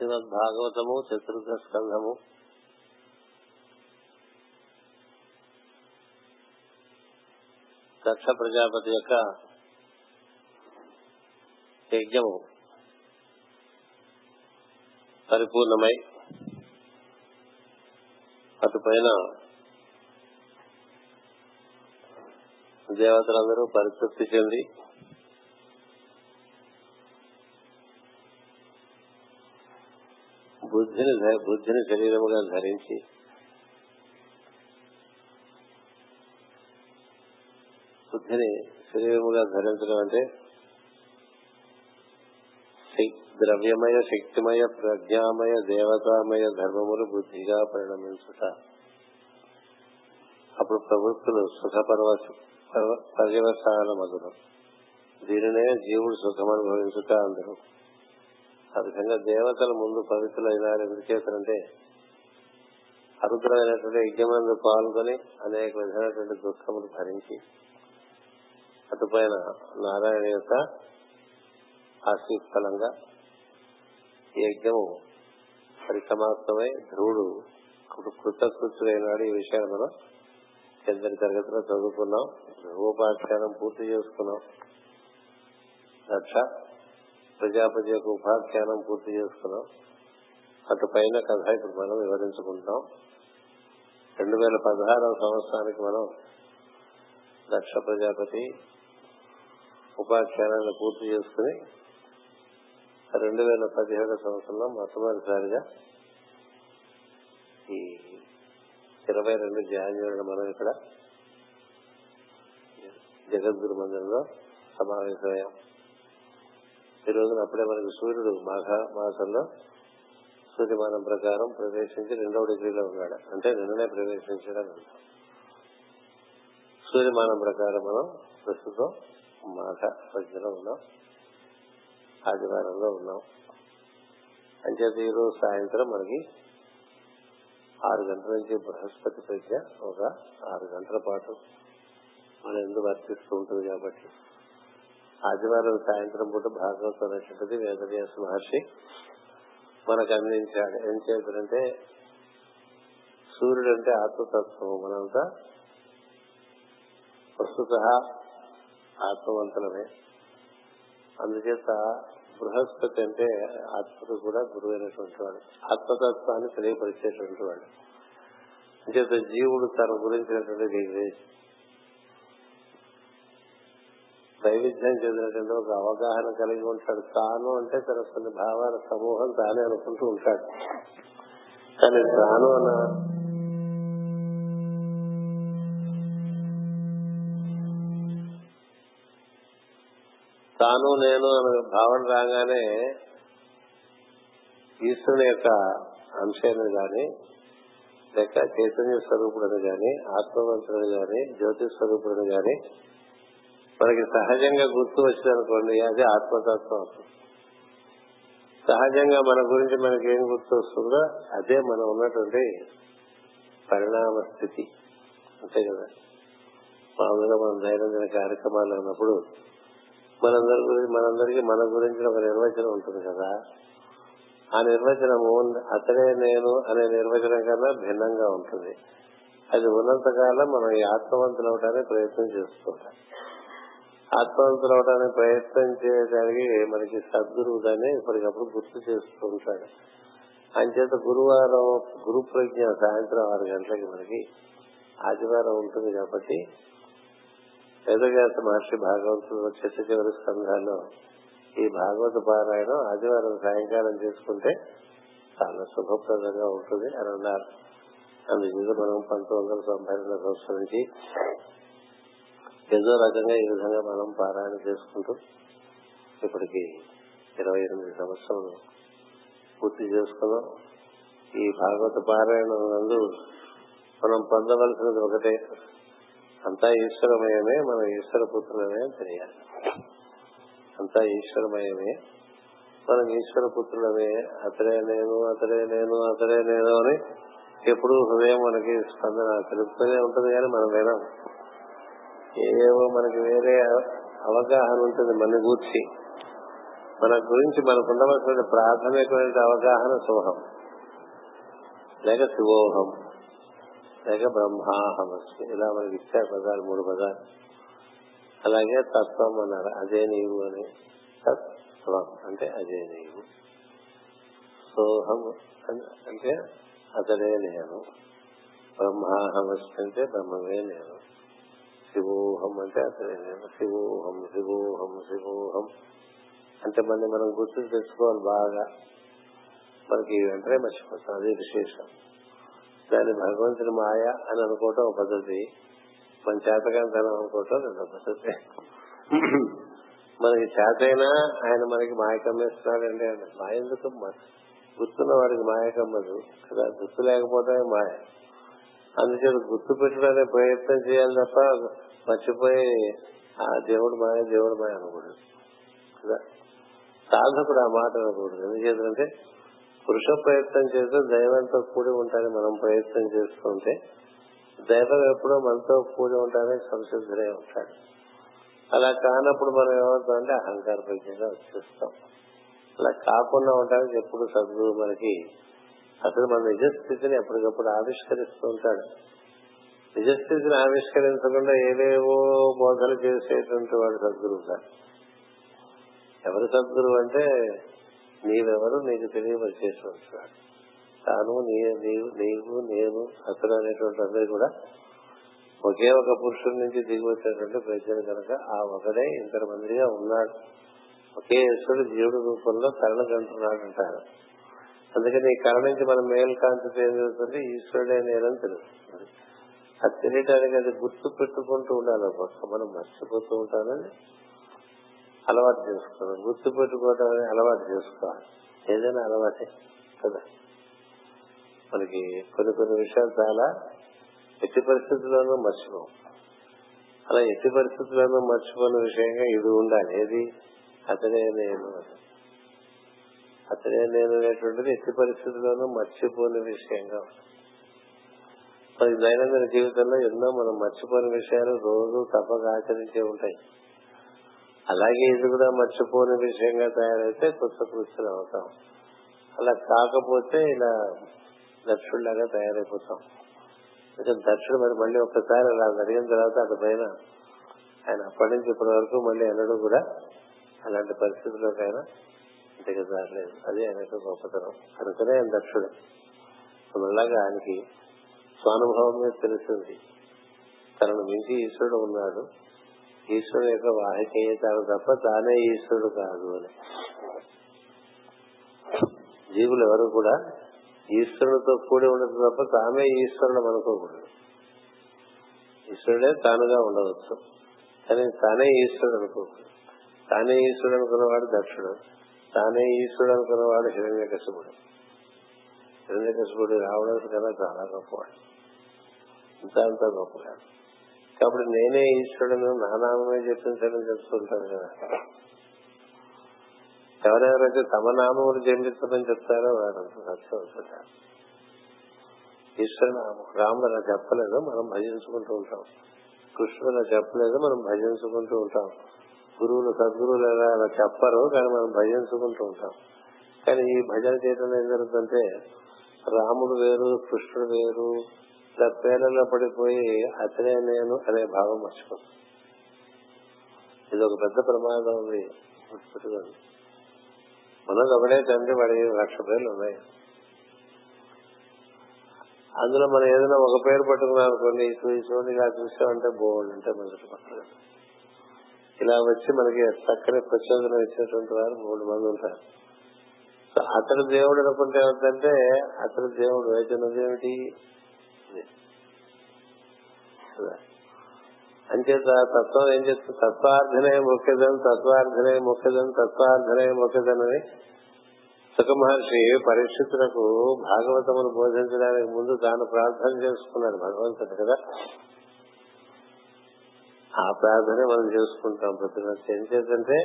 శ్రీమద్ భాగవతము చతుర్థ స్కంధము. దక్ష ప్రజాపతి యొక్క యజ్ఞము పరిపూర్ణమై అటుపైన దేవతలందరూ పరితృప్తి చెంది బుద్ధిని బుద్ధిని శరీరముగా ధరించి బుద్ధిని శరీరముగా ధరించడం అంటే ద్రవ్యమయ శక్తిమయ ప్రజ్ఞామయ దేవతామయ ధర్మములు బుద్ధిగా పరిణమించుట. అప్పుడు ప్రవృత్తులు సుఖపర్వ పర్యవసాన మధురం దీనినే జీవుడు సుఖం అనుభవించుట అందరూ. ఆ విధంగా దేవతల ముందు పవిత్రులైనారు ఎందుచేతంటే అరుద్రమైనటువంటి యజ్ఞమందు పాల్గొని అనేక విధమైనటువంటి దుఃఖములు భరించి అటుపైన నారాయణ యొక్క ఆశీఫలంగా ఈ యజ్ఞము పరిసమాప్తమై ధ్రువుడు కృతకృత్యుడైనాడు. ఈ విషయాన్ని మనం కిందటి తరగతిలో చదువుకున్నాం. ధ్రువోపాఖ్యానం పూర్తి చేసుకున్నాం. దక్ష ప్రజాపతి యొక్క ఉపాఖ్యానం పూర్తి చేసుకున్నాం. అటు పైన కథ ఇప్పుడు మనం వివరించుకుంటాం. రెండు వేల పదహారవ సంవత్సరానికి మనం దక్ష ప్రజాపతి ఉపాఖ్యానాన్ని పూర్తి చేసుకుని రెండు వేల పదిహేడు సంవత్సరంలో మొట్టమొదటిసారిగా ఈ ఇరవై రెండు జాన్యువరి మనం ఇక్కడ జగద్గురు మందిరంలో సమావేశమయ్యాం. ఈ రోజున అప్పుడే మనకి సూర్యుడు మాఘ మాసంలో సూర్యమానం ప్రకారం ప్రవేశించి రెండవ డిగ్రీలో ఉన్నాడు. అంటే నిన్ననే ప్రవేశించడం. సూర్యమానం ప్రకారం మనం ప్రస్తుతం మాఘ మధ్యలో ఉన్నాం. ఆదివారంలో ఉన్నాం. అంచేత ఈరోజు సాయంత్రం మనకి ఆరు గంటల నుంచి బృహస్పతి ప్రజ్ఞ ఒక ఆరు గంటల పాటు మన ఎందుకు వర్తిస్తూ ఉంటుంది కాబట్టి ఆదివారం సాయంత్రం పూట భాగవతం అనేటువంటిది వేదవ్యాస మహర్షి మనకు అందించాడు ఏం చేతులంటే సూర్యుడు అంటే ఆత్మతత్వం మనంతా ప్రస్తుత ఆత్మవంతులమే. అందుచేత బృహస్పతి అంటే ఆత్మకు కూడా గురువైనటువంటి వాడు. ఆత్మతత్వాన్ని తెలియపరిచేటువంటి వాడు. అంచేత జీవుడు తన గురించినటువంటి వైవిధ్యం చెందినటువంటి ఒక అవగాహన కలిగి ఉంటాడు. తాను అంటే తన కొన్ని భావాల సమూహం తానే అనుకుంటూ ఉంటాడు. కానీ తాను అన్న తాను నేను అనే భావన రాగానే ఈశ్వరుని యొక్క అంశాన్ని గాని లేక చైతన్య స్వరూపుడని గాని ఆత్మవంతుడని గాని జ్యోతి స్వరూపుడని గాని మనకి సహజంగా గుర్తు వచ్చిందనుకోండి అది ఆత్మతత్వం. సహజంగా మన గురించి మనకి ఏం గుర్తు వస్తుందో అదే మనం ఉన్నటువంటి పరిణామ స్థితి అంతే కదా? మామూలుగా మనం దైనందిన కార్యక్రమాలు అన్నప్పుడు మనందరి గురించి మనందరికీ మన గురించి ఒక నిర్వచనం ఉంటుంది కదా? ఆ నిర్వచనము అతడే నేను అనే నిర్వచనం కన్నా భిన్నంగా ఉంటుంది. అది ఉన్నంతకాలం మనం ఈ ఆత్మవంతులు అవడానికి ప్రయత్నం చేస్తుంటాం. ఆత్మవంతులు అవడానికి ప్రయత్నం చేయడానికి మనకి సద్గురువు దాన్ని ఇప్పటికప్పుడు గుర్తు చేస్తూ ఉంటాడు అంచేత గురువారం గురు ప్రజ్ఞ సాయంత్రం ఆరు గంటలకి మనకి ఆదివారం ఉంటుంది కాబట్టి వేదవ్యాస మహర్షి భాగవతులు చెట్ట చివరి స్కంధాల్లో ఈ భాగవత పారాయణం ఆదివారం సాయంకాలం చేసుకుంటే చాలా శుభప్రదంగా ఉంటుంది అని అన్నారు. అందుచేత మనం పంతొమ్మిది వందల తొంభై రెండు సంవత్సరం నుంచి ఏదో రకంగా ఈ విధంగా మనం పారాయణ చేసుకుంటూ ఇప్పటికి ఇరవై ఎనిమిది సంవత్సరాలు పూర్తి చేసుకున్నాం ఈ భాగవత పారాయణం నందు మనం పొందవలసినది ఒకటే. అంతా ఈశ్వరమయమే మనం ఈశ్వర పుత్రులమే అని తెలియాలి. అంతా ఈశ్వరమయమే మనం ఈశ్వర పుత్రులమే. అతడే నేను అతడే నేను అతడే నేను అని ఎప్పుడు హృదయం మనకి స్పందన తెలుపుతూనే ఉంటుంది కానీ మనం వినాం ఏవో మనకి వేరే అవగాహన ఉంటుంది మన గూర్చి మన గురించి మనకు ఉండవలసిన ప్రాథమికమైన అవగాహన సోహం. లేక శివోహం లేక బ్రహ్మాహం ఇలా మనకి ఇచ్చారు పదాలు మూడు పదాలు. అలాగే తత్వం అన్నారు. అదే నీవు అని. తత్వం అంటే అదే నీవు. సోహం అంటే అతడే నేను. బ్రహ్మాహం అంటే బ్రహ్మమే నేను. శివోహం అంటే అతడే శివోహం శివోహం శివోహం. అంటే మళ్ళీ మనం గుర్తు తెచ్చుకోవాలి బాగా. మనకి వెంటనే మర్చిపోతాం అదే విశేషం. దాన్ని భగవంతుని మాయ అని అనుకోవటం ఒక పద్ధతి. మన చేతకంతనం అనుకోవటం రెండో పద్ధతి. మనకి చేతైనా ఆయన మనకి మాయ అండి మాయ ఎందుకు గుర్తున్న వాడికి మాయ కమ్మదు కదా? గుర్తు లేకపోతే మాయ. అందుచేత గుర్తు పెట్టడానికి ప్రయత్నం చేయాలి తప్ప మర్చిపోయి ఆ దేవుడు మాయ దేవుడు మాయ అనకూడదు. కదా? సాధకుడు ఆ మాట అనకూడదు. ఎందుచేతంటే పురుష ప్రయత్నం చేస్తూ దైవంతో కూడి ఉంటారని మనం ప్రయత్నం చేస్తుంటే దైవం ఎప్పుడో మనతో కూడి ఉంటారని సంసిద్ధులై ఉంటాడు. అలా కానప్పుడు మనం ఏమవుతామంటే అహంకార ప్రజ్ఞగా వచ్చేస్తాం. అలా కాకుండా ఉండడానికి ఎప్పుడు సద్గురు మనకి అసలు మన నిజస్థితిని ఎప్పటికప్పుడు ఆవిష్కరిస్తూ ఉంటాడు. నిజస్థితిని ఆవిష్కరించకుండా ఏవేవో బోధలు చేసేటువంటి వాడు సద్గురువు సార్. ఎవరు సద్గురువు అంటే నీవెవరు నీకు తెలియవచ్చేటువంటి వాడు. తాను నీవు నేను అతను అనేటువంటి అందరూ కూడా ఒకే ఒక పురుషుడి నుంచి దిగి వచ్చేటువంటి ప్రజలు కనుక ఆ ఒకడే ఇంతటి మందిగా ఉన్నాడు. ఒకే ఈశ్వరుడు జీవుడు రూపంలో కరణ కంటున్నాడు అంటారు అందుకని ఈ కళ నుంచి మనం మేలు కాంతి ఏం జరుగుతుంది ఈశ్వరుడే నేనని తెలుస్తుంది. అది తెలియటానికి అది గుర్తు పెట్టుకుంటూ ఉండాలి. ఒక మనం మర్చిపోతూ ఉంటానని అలవాటు చేసుకోవాలి. గుర్తు పెట్టుకోవడం అలవాటు చేసుకోవాలి. ఏదైనా అలవాటే కదా. మనకి కొన్ని కొన్ని విషయాలు చాలా ఎట్టి పరిస్థితుల్లోనూ మర్చిపోం అలా ఎట్టి పరిస్థితుల్లోనూ మర్చిపోయిన విషయంగా ఇది ఉండాలి. ఏది? అతడే నేను అతడే నేను అనేటువంటిది ఎట్టి పరిస్థితుల్లోనూ మర్చిపోని విషయంగా మరి దైనందిన జీవితంలో ఎన్నో మనం మర్చిపోని విషయాలు రోజు తప్పక ఆచరించే ఉంటాయి. అలాగే ఇది కూడా మర్చిపోని విషయంగా తయారైతే కొత్త కృష్ణులు అవుతాం. అలా కాకపోతే ఇలా దక్షుడిలాగా తయారైపోతాం. అంటే దక్షుడు మరి మళ్ళీ ఒక్కసారి అలా జరిగిన తర్వాత అటు పైన ఆయన అప్పటి నుంచి ఇప్పటి వరకు మళ్ళీ ఎన్నడూ కూడా అలాంటి పరిస్థితుల్లోకి ఆయన ఇంటికి రాలేదు. అది ఆయనకు గొప్పతనం. అనుకునే ఆయన దక్షుడు. అలాగా ఆయనకి స్వానుభవమే మీద తెలిసింది తనను మించి ఈశ్వరుడు ఉన్నాడు. ఈశ్వరుడు యొక్క వాహికేయతాడు తప్ప తానే ఈశ్వరుడు కాదు అని. జీవులు ఎవరు కూడా ఈశ్వరుడితో కూడి ఉండదు తప్ప తామే ఈశ్వరుడు అనుకోకూడదు. ఈశ్వరుడే తానుగా ఉండవచ్చు. కానీ తానే ఈశ్వరుడు అనుకోకూడదు. తానే ఈశ్వరుడు అనుకున్నవాడు దక్షుడు. తానే ఈశ్వరుడు అనుకున్నవాడు హిరణ్యకశుడు హిరణ్యకశుడు రావడం కదా చాలా గొప్పవాడు. ఇంత అంత గొప్పవాడు కాబట్టి నేనే ఈశ్వరుడు నానామే చెప్పించడం చెప్తుంటాను కదా. ఎవరెవరైతే తమ నామములు జన్మించమని చెప్తారో వారంత సత్యం అవుతుంటారు ఈశ్వర రాముడు అలా చెప్పలేదు మనం భజించుకుంటూ ఉంటాం. కృష్ణుడు అలా చెప్పలేదు మనం భజించుకుంటూ ఉంటాం. గురువులు సద్గురువులు ఎలా అలా చెప్పరు కానీ మనం భజించుకుంటూ ఉంటాం. కానీ ఈ భజన చేయడం ఏం జరుగుతుందంటే రాముడు వేరు కృష్ణుడు వేరు ఇట్లా పేర్లలో పడిపోయి అతనే నేను అనే భావం మర్చిపోతుంది ఇది ఒక పెద్ద ప్రమాదం ఉంది. గుర్తుపెట్టుకోండి ఒకటే తండ్రి వాడి లక్ష పేర్లు ఉన్నాయి. అందులో మనం ఏదైనా ఒక పేరు పట్టుకున్నాం అనుకోండి ఇటు చూడండి ఇలా చూసామంటే బోల్డ్ అంటే మొదటి పక్కన ఇలా వచ్చి మనకి చక్కని ప్రచోదనం ఇచ్చేటువంటి వారు మూడు మంది ఉంటారు. అతడు దేవుడు అనుకుంటే ఏమిటంటే అతడు దేవుడు వేచినది ఏమిటి? అంచేత తత్వం ఏం చేస్తుంది? తత్వార్థనే ముఖ్యదం తత్వార్థనే ముఖ్యదం తత్వార్థనే ముఖ్యదం అని సుఖ మహర్షి పరీక్షితులకు భాగవతమును బోధించడానికి ముందు తాను ప్రార్థన చేసుకున్నాడు భగవంతుడు కదా. ఆ ప్రార్థన మనం చేసుకుంటాం ప్రతిరోజు. ఏం చేద్దంటే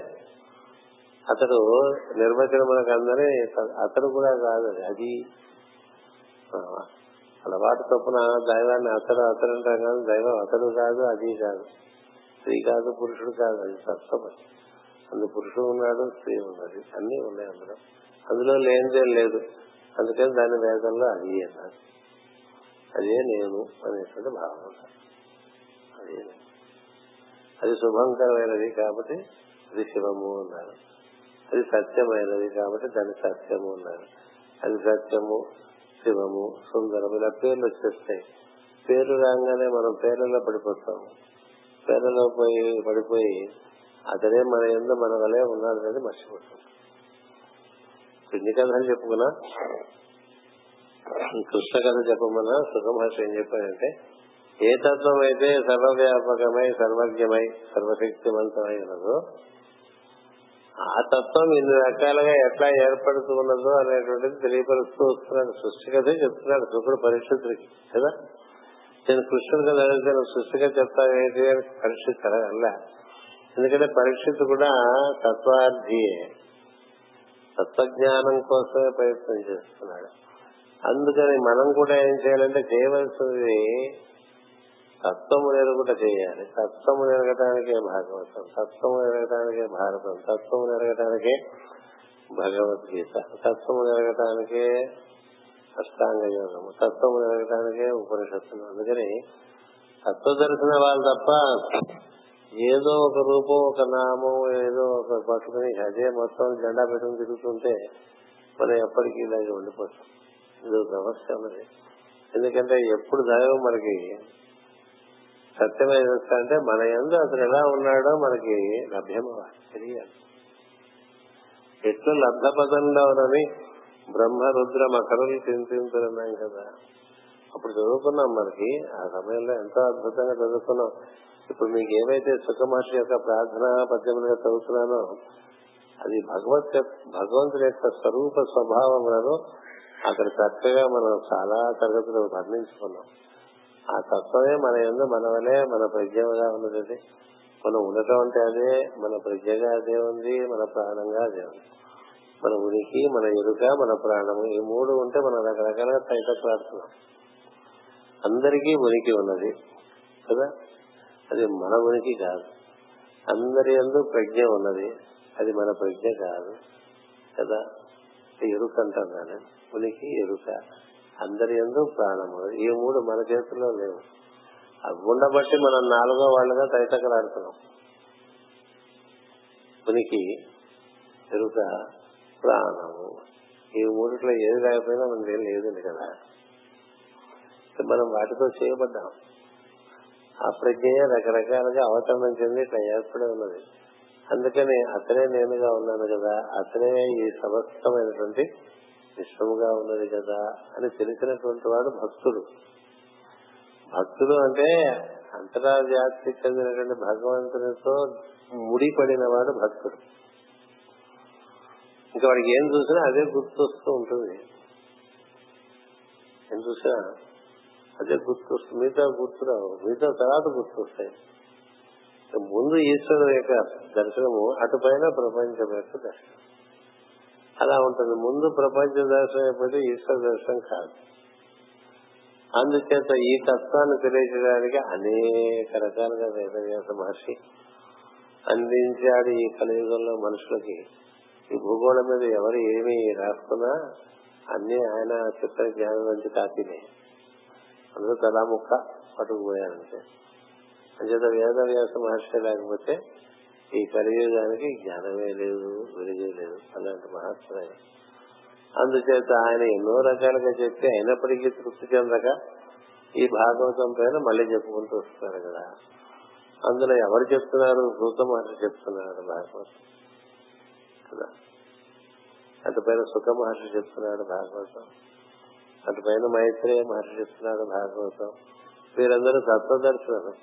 అతడు నిర్వచనం మనకు అందరి అతడు కూడా కాదు అది. అలవాటు తప్పున దైవాన్ని అతడు అతడు అంటాం కాదు దైవం అతడు కాదు అది కాదు. స్త్రీ కాదు పురుషుడు కాదు అది తత్వం అందు పురుషుడు ఉన్నాడు స్త్రీ ఉన్నది అన్ని ఉన్నాయి అందులో. అందులో లేనిదే లేదు. అందుకని దాని వేదంలో అది అన్నారు. అదే నేను అనేటువంటి భావన. అదే అది శుభంకరమైనది కాబట్టి అది శివము అన్నారు. అది సత్యమైనది కాబట్టి దాన్ని సత్యము అన్నారు. అది సత్యము శివము. సుందరము. ఇలా పేర్లు వచ్చేస్తాయి. పేరు రాగానే మనం పేర్లలో పడిపోతాం. పేర్లలో పోయి పడిపోయి అతనే మన ఎందు మన వలే ఉన్నాడు అనేది మర్చిపోతాం. ఎన్ని కథలు చెప్పుకున్నా? కృష్ణ కథ చెప్పమన్నా సుఖభాష ఏం చెప్పాడంటే ఏ తత్వం అయితే సర్వవ్యాపకమై సర్వజ్ఞమై సర్వశక్తివంతమై ఉన్నదో ఆ తత్వం ఇన్ని రకాలుగా ఎట్లా ఏర్పడుతూ ఉన్నదో అనేటువంటిది తెలియపరుస్తూ వస్తున్నాడు. సృష్టి కథే చెప్తున్నాడు శుకుడు పరిస్థితులకి కదా? నేను కృష్ణుడు కదా అడిగితే నువ్వు సృష్టిగా చెప్తాను ఏంటి అని పరీక్షిత్ అలా. ఎందుకంటే పరీక్షిత్ కూడా తత్వార్థియే తత్వజ్ఞానం కోసమే ప్రయత్నం చేస్తున్నాడు. అందుకని మనం కూడా ఏం చేయాలంటే చేయవలసింది సత్వము ఎరుగుట చేయాలి. సత్వము ఎరగటానికే భాగవతం సత్వము ఎరగటానికే భారతం సత్వము ఎరగటానికే భగవద్గీత సత్వము ఎరగటానికే అష్టాంగ యోగము సత్వము ఎరగటానికే ఉపనిషత్తులు. అందుకని తత్వ దర్శన వాళ్ళు తప్ప ఏదో ఒక రూపం ఒక నామం ఏదో ఒక పట్టుకుని అదే మొత్తం జెండా పెట్టుకుని తిరుగుతుంటే మనం ఎప్పటికీ ఇలాగే ఉండిపోతాం. ఇది ఒక సమస్య ఉన్నది ఎందుకంటే ఎప్పుడు దైవం మనకి సత్యమైన అంటే మన ఎందు అతను ఎలా ఉన్నాడో మనకి లభ్యమవ్వాలి. తెలియాలి. ఎట్లు లబ్ధ పదంలోనని బ్రహ్మ రుద్ర మకరులు చింతించున్నాం కదా. అప్పుడు చదువుకున్నాం మనకి. ఆ సమయంలో ఎంతో అద్భుతంగా చదువుకున్నాం. ఇప్పుడు మీకు ఏమైతే సుఖమహర్షి యొక్క ప్రార్థన పద్యములుగా చదువుతున్నానో అది భగవత్ భగవంతుడి యొక్క స్వరూప స్వభావములను అక్కడ చక్కగా మనం చాలా తరగతులు వర్ణించుకున్నాం. ఆ తత్వమే మన ఎందు మన వలే మన ప్రజ్ఞగా ఉన్నది మనం ఉండటం అంటే అదే మన ప్రజ్ఞగా అదే ఉంది మన ప్రాణంగా అదే ఉంది. మన ఉనికి మన ఎరుక మన ప్రాణము ఈ మూడు ఉంటే మనం రకరకాలుగా తైతట్లాడుతున్నాం అందరికీ ఉనికి ఉన్నది కదా? అది మన ఉనికి కాదు. అందరి ఎందు ప్రజ్ఞ ఉన్నది అది మన ప్రజ్ఞ కాదు కదా? ఎరుక అంటాను కానీ ఉనికి ఎరుక. అందరి ఎందు ప్రాణము. ఈ మూడు మన చేతుల్లో లేవు. అవి ఉండబట్టి మనం నాలుగో వాళ్ళగా తైతకలాడుతున్నాం. ఉనికి ఎరుక ప్రాణము. ఈ మూడిట్లో ఏది లేకపోయినా మనకి ఏం లేదండి కదా. మనం వాటితో చేయబడ్డాం. ఆ ప్రజ్ఞ రకరకాలుగా అవతరణం చెంది ఇట్లా ఏర్పడి ఉన్నది. అందుకని అతనే నేనుగా ఉన్నాను కదా. అతనే ఈ సమస్తమైనటువంటి విశ్వముగా ఉన్నది కదా అని తెలిసినటువంటి వాడు భక్తుడు. భక్తుడు అంటే అంతరా జాతికి చెందినటువంటి భగవంతునితో ముడిపడిన వాడు భక్తుడు. ఇంకా వాడికి ఏం చూసినా అదే గుర్తొస్తూ ఉంటుంది. ఏం చూసినా అదే గుర్తొస్తుంది. మిగతా గుర్తురావు మిగతా తర్వాత గుర్తొస్తాయి. ముందు ఈశ్వరుడు యొక్క దర్శనము అటుపైన ప్రపంచం యొక్క దర్శనం. అలా ఉంటుంది. ముందు ప్రపంచ దర్శనం అయిపోతే ఈశ్వర దర్శనం కాదు. అందుచేత ఈ తత్వాన్ని తెలియజేయడానికి అనేక రకాలుగా వేదవ్యాస మహర్షి అందించాడు ఈ కలియుగంలో మనుషులకి. ఈ భూగోళం మీద ఎవరు ఏమి రాసుకున్నా అన్ని ఆయన చిత్ర జ్ఞానం నుంచి కాపీనే అందరూ తలా ముక్క పట్టుకుపోయారంటే అంచేత వేదవ్యాస మహర్షి లేకపోతే ఈ కలియుగానికి జ్ఞానమే లేదు వెలుగే లేదు. అలాంటి మహత్వమే అందుచేత ఆయన ఎన్నో రకాలుగా చెప్పి అయినప్పటికీ తృప్తి చెందక ఈ భాగవతం పైన మళ్ళీ చెప్పుకుంటూ వస్తున్నారు కదా. అందులో ఎవరు చెప్తున్నారు? సూత మహర్షి చెప్తున్నాడు భాగవతం. కదా. అటుపైన సుఖ మహర్షి చెప్తున్నాడు భాగవతం. అటుపైన మైత్రేయ మహర్షి చెప్తున్నాడు భాగవతం. వీరందరూ తత్వదర్శనం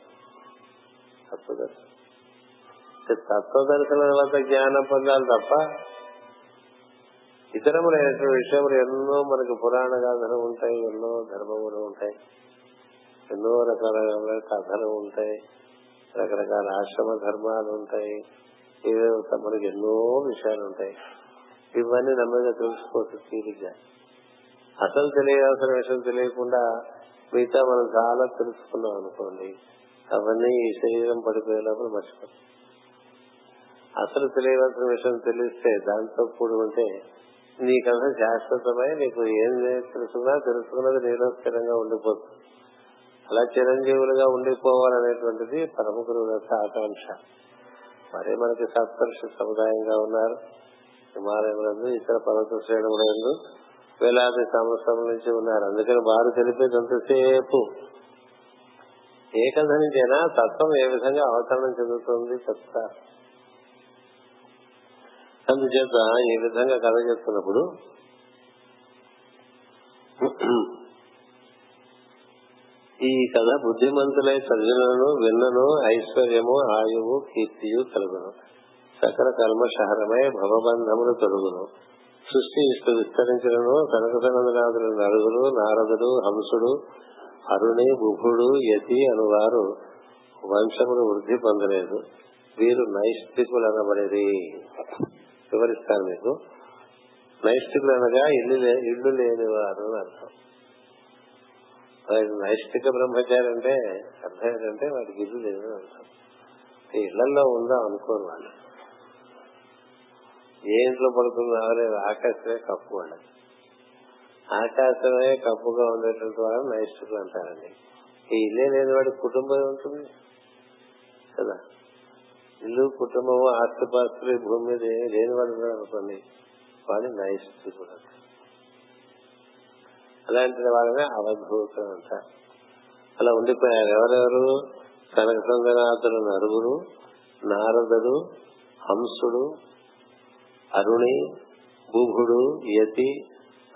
తత్వదర్శనం తత్వదర్శనం వల్ల జ్ఞానం పొందాలి తప్ప ఇతరములైనటువంటి విషయములు ఎన్నో మనకి పురాణ గాథలు ఉంటాయి ఎన్నో ధర్మములు ఉంటాయి ఎన్నో రకాల కథలు ఉంటాయి రకరకాల ఆశ్రమ ధర్మాలు ఉంటాయి ఇవే మనకి ఎన్నో విషయాలు ఉంటాయి. ఇవన్నీ నెమ్మదిగా తెలుసుకోవచ్చు తీరిగ్గా. అసలు తెలియాల్సిన విషయం తెలియకుండా మిగతా మనం చాలా తెలుసుకున్నాం అనుకోండి అవన్నీ ఈ శరీరం పడిపోయే లోపల మర్చిపోతాం. అసలు తెలియవలసిన విషయం తెలిస్తే దాంతో కూడి ఉంటే నీ శాశ్వతమై నీకు ఏం తెలుసుకున్నా తెలుసుకున్నది నీలో స్థిరంగా ఉండిపోతుంది. అలా చిరంజీవులుగా ఉండిపోవాలనేటువంటిది పరమ గురువు యొక్క ఆకాంక్ష. మరి మనకి సత్పరుష సముదాయంగా ఉన్నారు. హిమాలయములందు ఇతర పర్వత శ్రేణులందు వేలాది సంవత్సరం నుంచి ఉన్నారు. అందుకని వారు తెలిపేది అంతసేపు ఏ కథ నుంచైనా తత్వం ఏ విధంగా అవతరణం చెందుతుంది చెప్తారు అందుచేత ఈ విధంగా కథ చెప్తున్నప్పుడు ఈ కథ బుద్ధిమంతులై సజ్జనులను విన్నను ఐశ్వర్యము ఆయువు కీర్తియు కలుగును. సకల కల్మషహరమై భవబంధములు తొలుగును. సృష్టి ఇష్టు విస్తరించను కనక నలుగురు నారదుడు హంసుడు అరుణి బుభుడు యతి అనువారు. వంశములు వృద్ధి పొందలేదు. వీరు నైష్ఠికులనబడేది. అనబడేది వివరిస్తాను మీకు. నైష్టికులు అనగా ఇల్లు ఇల్లు లేని వారు అని అర్థం. నైష్టిక బ్రహ్మచారి అంటే అర్థం ఏంటంటే వాడికి ఇల్లు లేదు అని అర్థం. ఇళ్ళలో ఉందాం అనుకోరు వాళ్ళు ఏ ఇంట్లో పడుతుందో లేదు ఆకాశమే కప్పు వాళ్ళకి ఆకాశమే కప్పుగా ఉండేటువంటి వారు నైష్టికులు అంటారండి. ఈ ఇల్లే లేని వాడి కుటుంబం ఉంటుంది కదా? ఇల్లు కుటుంబము ఆస్తిపాస్తులు భూమి మీద లేని వాళ్ళు కూడా అనుకోండి వాడి కూడా అలాంటి వాళ్ళనే అవధూతం అంటారు అలా ఉండిపోయారు. ఎవరెవరు? కనక సంగనాథులు నరుగురు నారదుడు హంసుడు అరుణి బుభుడు యతి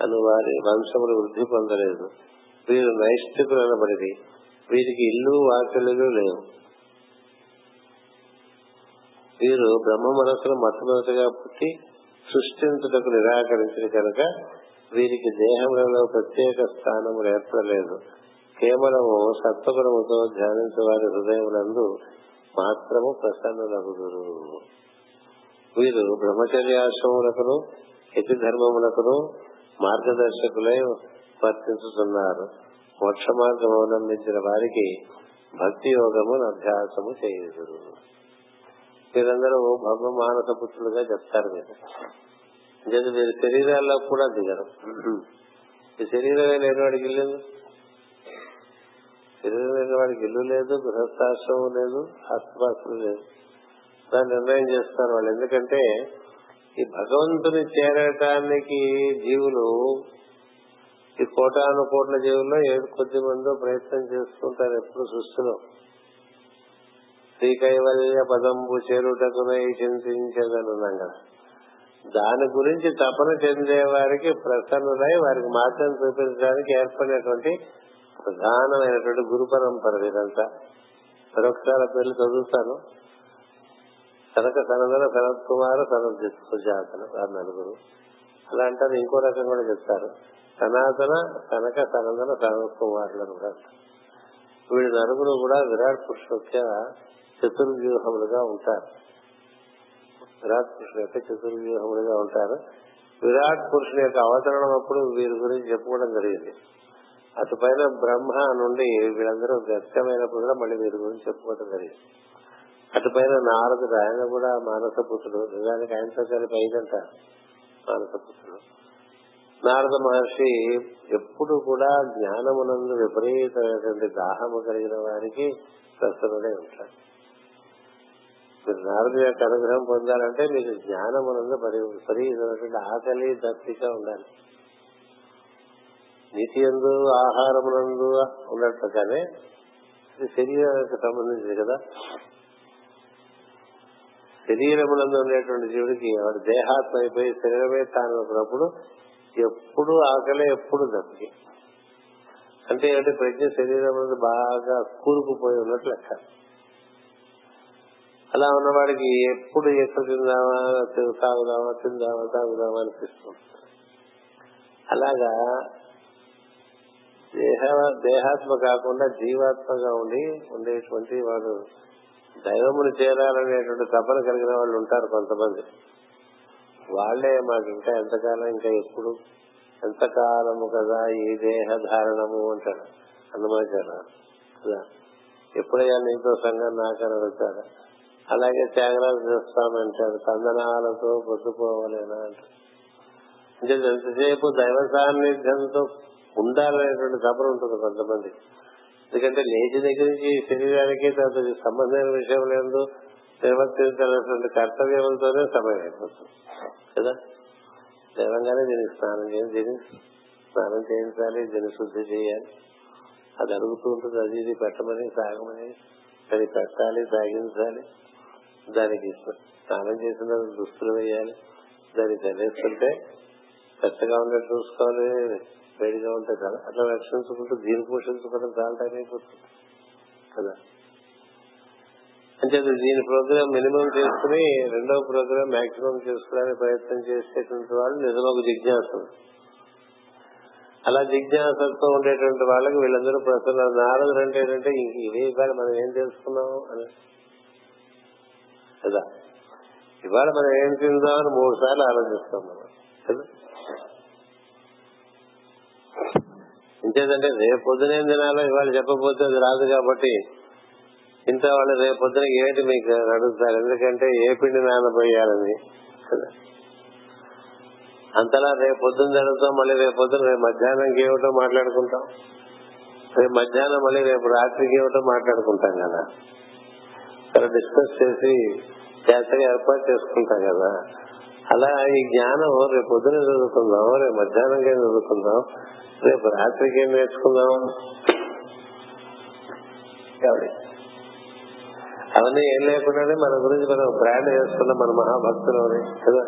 అను వారి వంశములు వృద్ధి పొందలేదు. వీరు నైష్ఠికులు అనబడిది వీరికి ఇల్లు వాకిళ్ళు లేవు. వీరు బ్రహ్మ మనసును మొట్టమొదటిగా పుట్టి సృష్టించుటకు నిరాకరించిన కనుక వీరికి దేహములలో ప్రత్యేక స్థానం ఏర్పడలేదు. కేవలము సత్వగుణముతో ధ్యానించే వారి హృదయములందు మాత్రము ప్రసన్నులగుదురు. వీరు బ్రహ్మచర్యాశ్రములకును యతి ధర్మములకును మార్గదర్శకులై వర్తించుతున్నారు. మోక్ష మార్గం అవలంబించిన వారికి భక్తి యోగమును అభ్యాసము చేయుదురు. మీరందరూ భవ్య మానస పుత్రులుగా చెప్తారు మీరు. అంటే మీరు శరీరాల్లో కూడా దిగరు. ఈ శరీరమే లేని వాడికి ఇల్లు శరీరం లేని వాడికి ఇల్లు లేదు గృహస్థాశ్రమం లేదు ఆస్తిపాస్తులు లేదు. దాన్ని నిర్ణయం చేస్తారు వాళ్ళు. ఎందుకంటే ఈ భగవంతుని చేరటానికి జీవులు ఈ కోటాను కోట్ల జీవుల్లో ఏడు కొద్ది మందో ప్రయత్నం చేసుకుంటారు ఎప్పుడు సృష్టిలో. శ్రీ కైవల్య పదంబు చేరుటకునై చింతించగలున్నాం కదా దాని గురించి తపన చెందే వారికి ప్రసన్నులై వారికి మార్గం చూపించడానికి ఏర్పడినటువంటి ప్రధానమైనటువంటి గురు పరంపర ఇదంతా. మరొకసారి పేర్లు చదువుతాను. సనక సనదన సనత్ కుమార్ సనత్ సుజాతన వారు నలుగురు. అలా అంటారు ఇంకో రకం కూడా చెప్తారు. సనాతన సనక సనందన సనత్ కుమారులను కూడా వీడి నలుగురు కూడా విరాట్ పురుషుల చతుర్వ్యూహములుగా ఉంటారు. విరాట్ పురుషుల యొక్క చతుర్వ్యూహములుగా ఉంటారు. విరాట్ పురుషుని యొక్క అవతరణం అప్పుడు వీరి గురించి చెప్పుకోవడం జరిగింది. అటు పైన బ్రహ్మ నుండి వీళ్ళందరూ వ్యక్తమైనప్పుడు కూడా మళ్ళీ వీరి గురించి చెప్పుకోవడం జరిగింది. అటు పైన నారదుడు ఆయన కూడా మానస పుత్రుడు నిజానికి ఆయనతో కలిపి ఐదంట మానస పుత్రుడు నారద మహర్షి ఎప్పుడు కూడా జ్ఞానమునందు విపరీతమైనటువంటి దాహము కలిగిన వారికి ప్రసన్నుడే ఉంటాడు. మీరు నారదు యొక్క అనుగ్రహం పొందాలంటే మీకు జ్ఞానమునందు విపరీతమైనటువంటి ఆకలి దప్పిక ఉండాలి. నీతి ఎందు ఆహారమునందు ఉన్నట్లుగానే ఇది శరీరానికి సంబంధించింది కదా. శరీరమునందు ఉండేటువంటి జీవుడికి వాడు దేహాత్మ అయిపోయి శరీరమే తాను ఉన్నప్పుడు ఎప్పుడు ఆకలి ఎప్పుడు దప్పిక. అంటే ఏంటి ప్రజ్ఞ శరీరం బాగా కూరుకుపోయి ఉన్నట్లు లెక్క. అలా ఉన్నవాడికి ఎప్పుడు ఎక్కడ తిందామా తాగుదామా తిందామా తాగుదామా అనిపిస్తుంది. అలాగా దేహ దేహాత్మ కాకుండా జీవాత్మగా ఉండి ఉండేటువంటి వాడు దైవమును చేరాలనేటువంటి తపన కలిగిన వాళ్ళు ఉంటారు కొంతమంది. వాళ్ళే మాకు ఇంకా ఎంతకాలం ఇంకా ఎప్పుడు? ఎంతకాలము కదా ఈ దేహ ధారణము అంటాడు అన్నమాచార కదా? ఎప్పుడయ్యా నీతో సంఘం నాకని అడుగుతాడా అలాగే త్యాగరాజు చేస్తాను అంటాడు కందనాలతో పొద్దుపోవలేనా అంటాడు. అంటే ఎంతసేపు దైవ సాన్నిధ్యంతో ఉండాలనేటువంటి తపన ఉంటుంది కొంతమంది. ఎందుకంటే లేచి దగ్గర నుంచి శరీరానికి తనకి సంబంధమైన విషయం లేదు. నిర్వర్తించాల్సినటువంటి కర్తవ్యములతోనే సమయం అయిపోతుంది. కదా? దేవంగానే దీనికి స్నానం చేయాలి దీనికి స్నానం చేయించాలి దీన్ని శుద్ధి చేయాలి. అది అడుగుతూ ఉంటుంది అది ఇది పెట్టమని సాగమని అది పెట్టాలి సాగించాలి. దానికి స్నానం చేసిన తర్వాత దుస్తులు వేయాలి. దాన్ని చదివేస్తుంటే పెద్దగా ఉండేది చూసుకోవాలి వేడిగా ఉంటే చాలా. అట్లా రక్షించుకుంటూ దీన్ని పోషించుకోవడం చాలా టైం అయిపోతుంది. కదా? అంటే దీని ప్రోగ్రామ్ మినిమం చేసుకుని రెండవ ప్రోగ్రామ్ మాక్సిమం చేసుకోవడానికి ప్రయత్నం చేసేటువంటి వాళ్ళు నిజమకు జిజ్ఞాసం అలా జిజ్ఞాసత్వం ఉండేటువంటి వాళ్ళకి వీళ్ళందరూ ప్రసన్న నారదులు అంటే ఏంటంటే ఇవే ఇవ్వాలి మనం ఏం తెలుసుకున్నాము అని. కదా? ఇవాళ మనం ఏం తిందామని మూడు సార్లు ఆలోచిస్తాం మనం కదా? ఇంకేదంటే రేపు పొద్దునేం తినాలో ఇవాళ చెప్పకపోతే అది రాదు కాబట్టి ఇంత వాళ్ళు రేపు పొద్దున ఏంటి మీకు అడుగుతారు. ఎందుకంటే ఏ పిండి నానబోయాలని కదా? అంతలా రేపు పొద్దున జరుగుతాం మళ్ళీ రేపు పొద్దున రేపు మధ్యాహ్నంకి ఏమిటో మాట్లాడుకుంటాం. రేపు మధ్యాహ్నం మళ్ళీ రేపు రాత్రికి ఏమిటో మాట్లాడుకుంటాం కదా? ఇక్కడ డిస్కస్ చేసి జాగ్రత్తగా ఏర్పాటు చేసుకుంటాం కదా. అలా ఈ జ్ఞానం రేపు పొద్దున చదువుకుందాం రేపు మధ్యాహ్నంగా ఏం చదువుకుందాం రేపు రాత్రికి ఏం నేర్చుకుందాం. అవన్నీ ఏం లేకుండానే మన గురించి మనం బ్రాండ్ చేసుకున్నాం మన మహాభక్తులు కదా?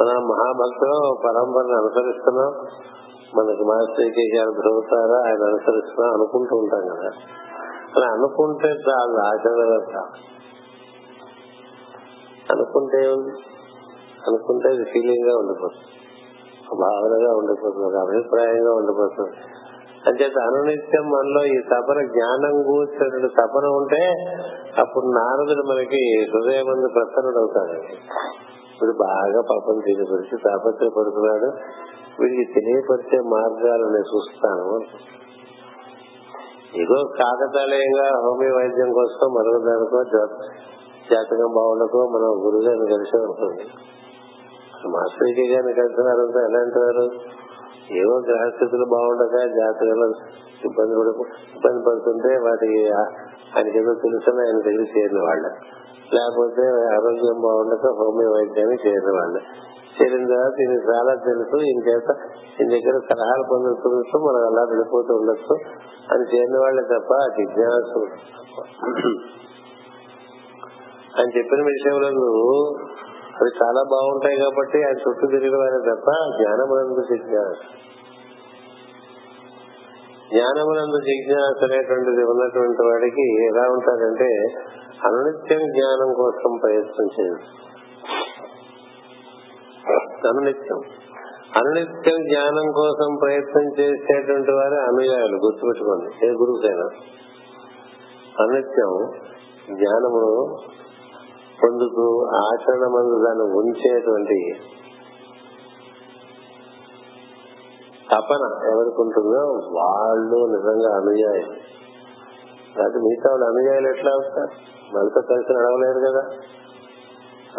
మన మహాభక్తులు పరంపరను అనుసరిస్తున్నాం. మనకి మాస్టర్ కేసీఆర్ ధ్రువుతారా ఆయన అనుసరిస్తున్నాం అనుకుంటూ ఉంటాం కదా. అని అనుకుంటే చాలు ఆచరణ అనుకుంటే అనుకుంటే అది ఫీలింగ్గా ఉండిపోతుంది. భావనగా ఉండిపోతుంది అభిప్రాయంగా ఉండిపోతుంది. అంచేత అనునిత్యం మనలో ఈ తపన జ్ఞానం కూర్చున్న తపన ఉంటే అప్పుడు నారదుడు మనకి హృదయం మంది ప్రసన్నుడు అవుతాడు. వీడు బాగా పాపం దీని తాపత్రయపడుతున్నాడు వీడికి తెలియపరిచే మార్గాలు నేను చూస్తాను. ఇగో కాకతాళీయంగా హోమియో వైద్యం కోసం మరొక దానికో జాతకం బావులకో మనం గురుగారిని కలిసి ఉంటుంది. మాస్టర్కి గారిని కలిసినారు ఎలా అంటున్నారు? ఏవో గ్రహస్థితులు బాగుండగా జాతకాలు ఇబ్బంది ఇబ్బంది పడుతుంటే వాటికి ఆయనకి ఏదో తెలుసుని ఆయన దగ్గర చేరిన వాళ్ళ. లేకపోతే ఆరోగ్యం బాగుండక హోమియో వైద్యాన్ని చేరిన వాళ్ళ. చేరిన తర్వాత ఈయన చాలా తెలుసు. ఈయన చేత ఈయన దగ్గర సలహాలు పొందుతుండొచ్చు మనం అలా వెళ్ళిపోతూ ఉండొచ్చు. అని చేరిన వాళ్ళే తప్ప జిజ్ఞాసు ఆయన చెప్పిన విషయంలో అవి చాలా బాగుంటాయి కాబట్టి ఆయన చుట్టూ తిరిగిన వారే తప్ప జ్ఞానమునందు జిజ్ఞాస? జ్ఞానమునందు జిజ్ఞాస అనేటువంటిది ఉన్నటువంటి వాడికి ఎలా ఉంటారంటే అనునిత్యం జ్ఞానం కోసం ప్రయత్నం చేయాలి. అనునిత్యం. అనునిత్యం జ్ఞానం కోసం ప్రయత్నం చేసేటువంటి వారే అనుయాయులు గుర్తుపెట్టుకోండి. ఏ గురువుకైనా. అనునిత్యం జ్ఞానమును పొందుతూ ఆచరణ మందు దాన్ని ఉంచేటువంటి తపన ఎవరికి ఉంటుందో వాళ్ళు నిజంగా అనుయాయులు. కాబట్టి మిగతా వాళ్ళు అనుయాయులు ఎట్లా అవుతారు మనతో కలిసి నడవలేరు కదా?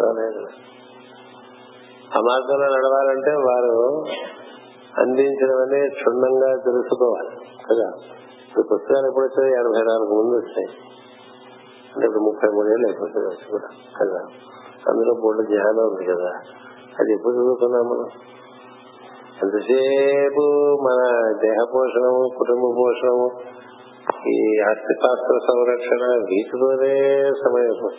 నడవలేరు ఆ మార్గంలో నడవాలంటే వారు అందించినవన్నీ క్షుణ్ణంగా తెలుసుకోవాలి. కదా? ఇప్పుడు పుస్తకాలు ఎప్పుడు వచ్చాయి? ఎనభై నాలుగు ముందు వచ్చాయి. అంటే ఇప్పుడు ముప్పై మూడేళ్ళు అయిపోతుంది వచ్చి కూడా. కదా? అందులో బోర్డు జ్ఞానం ఉంది కదా? అది ఎప్పుడు చదువుకున్నాం మనం? ఎంతసేపు మన దేహ పోషణము కుటుంబ పోషణము ఈ ఆస్తిపాత్ర సంరక్షణ వీటితోనే సమయం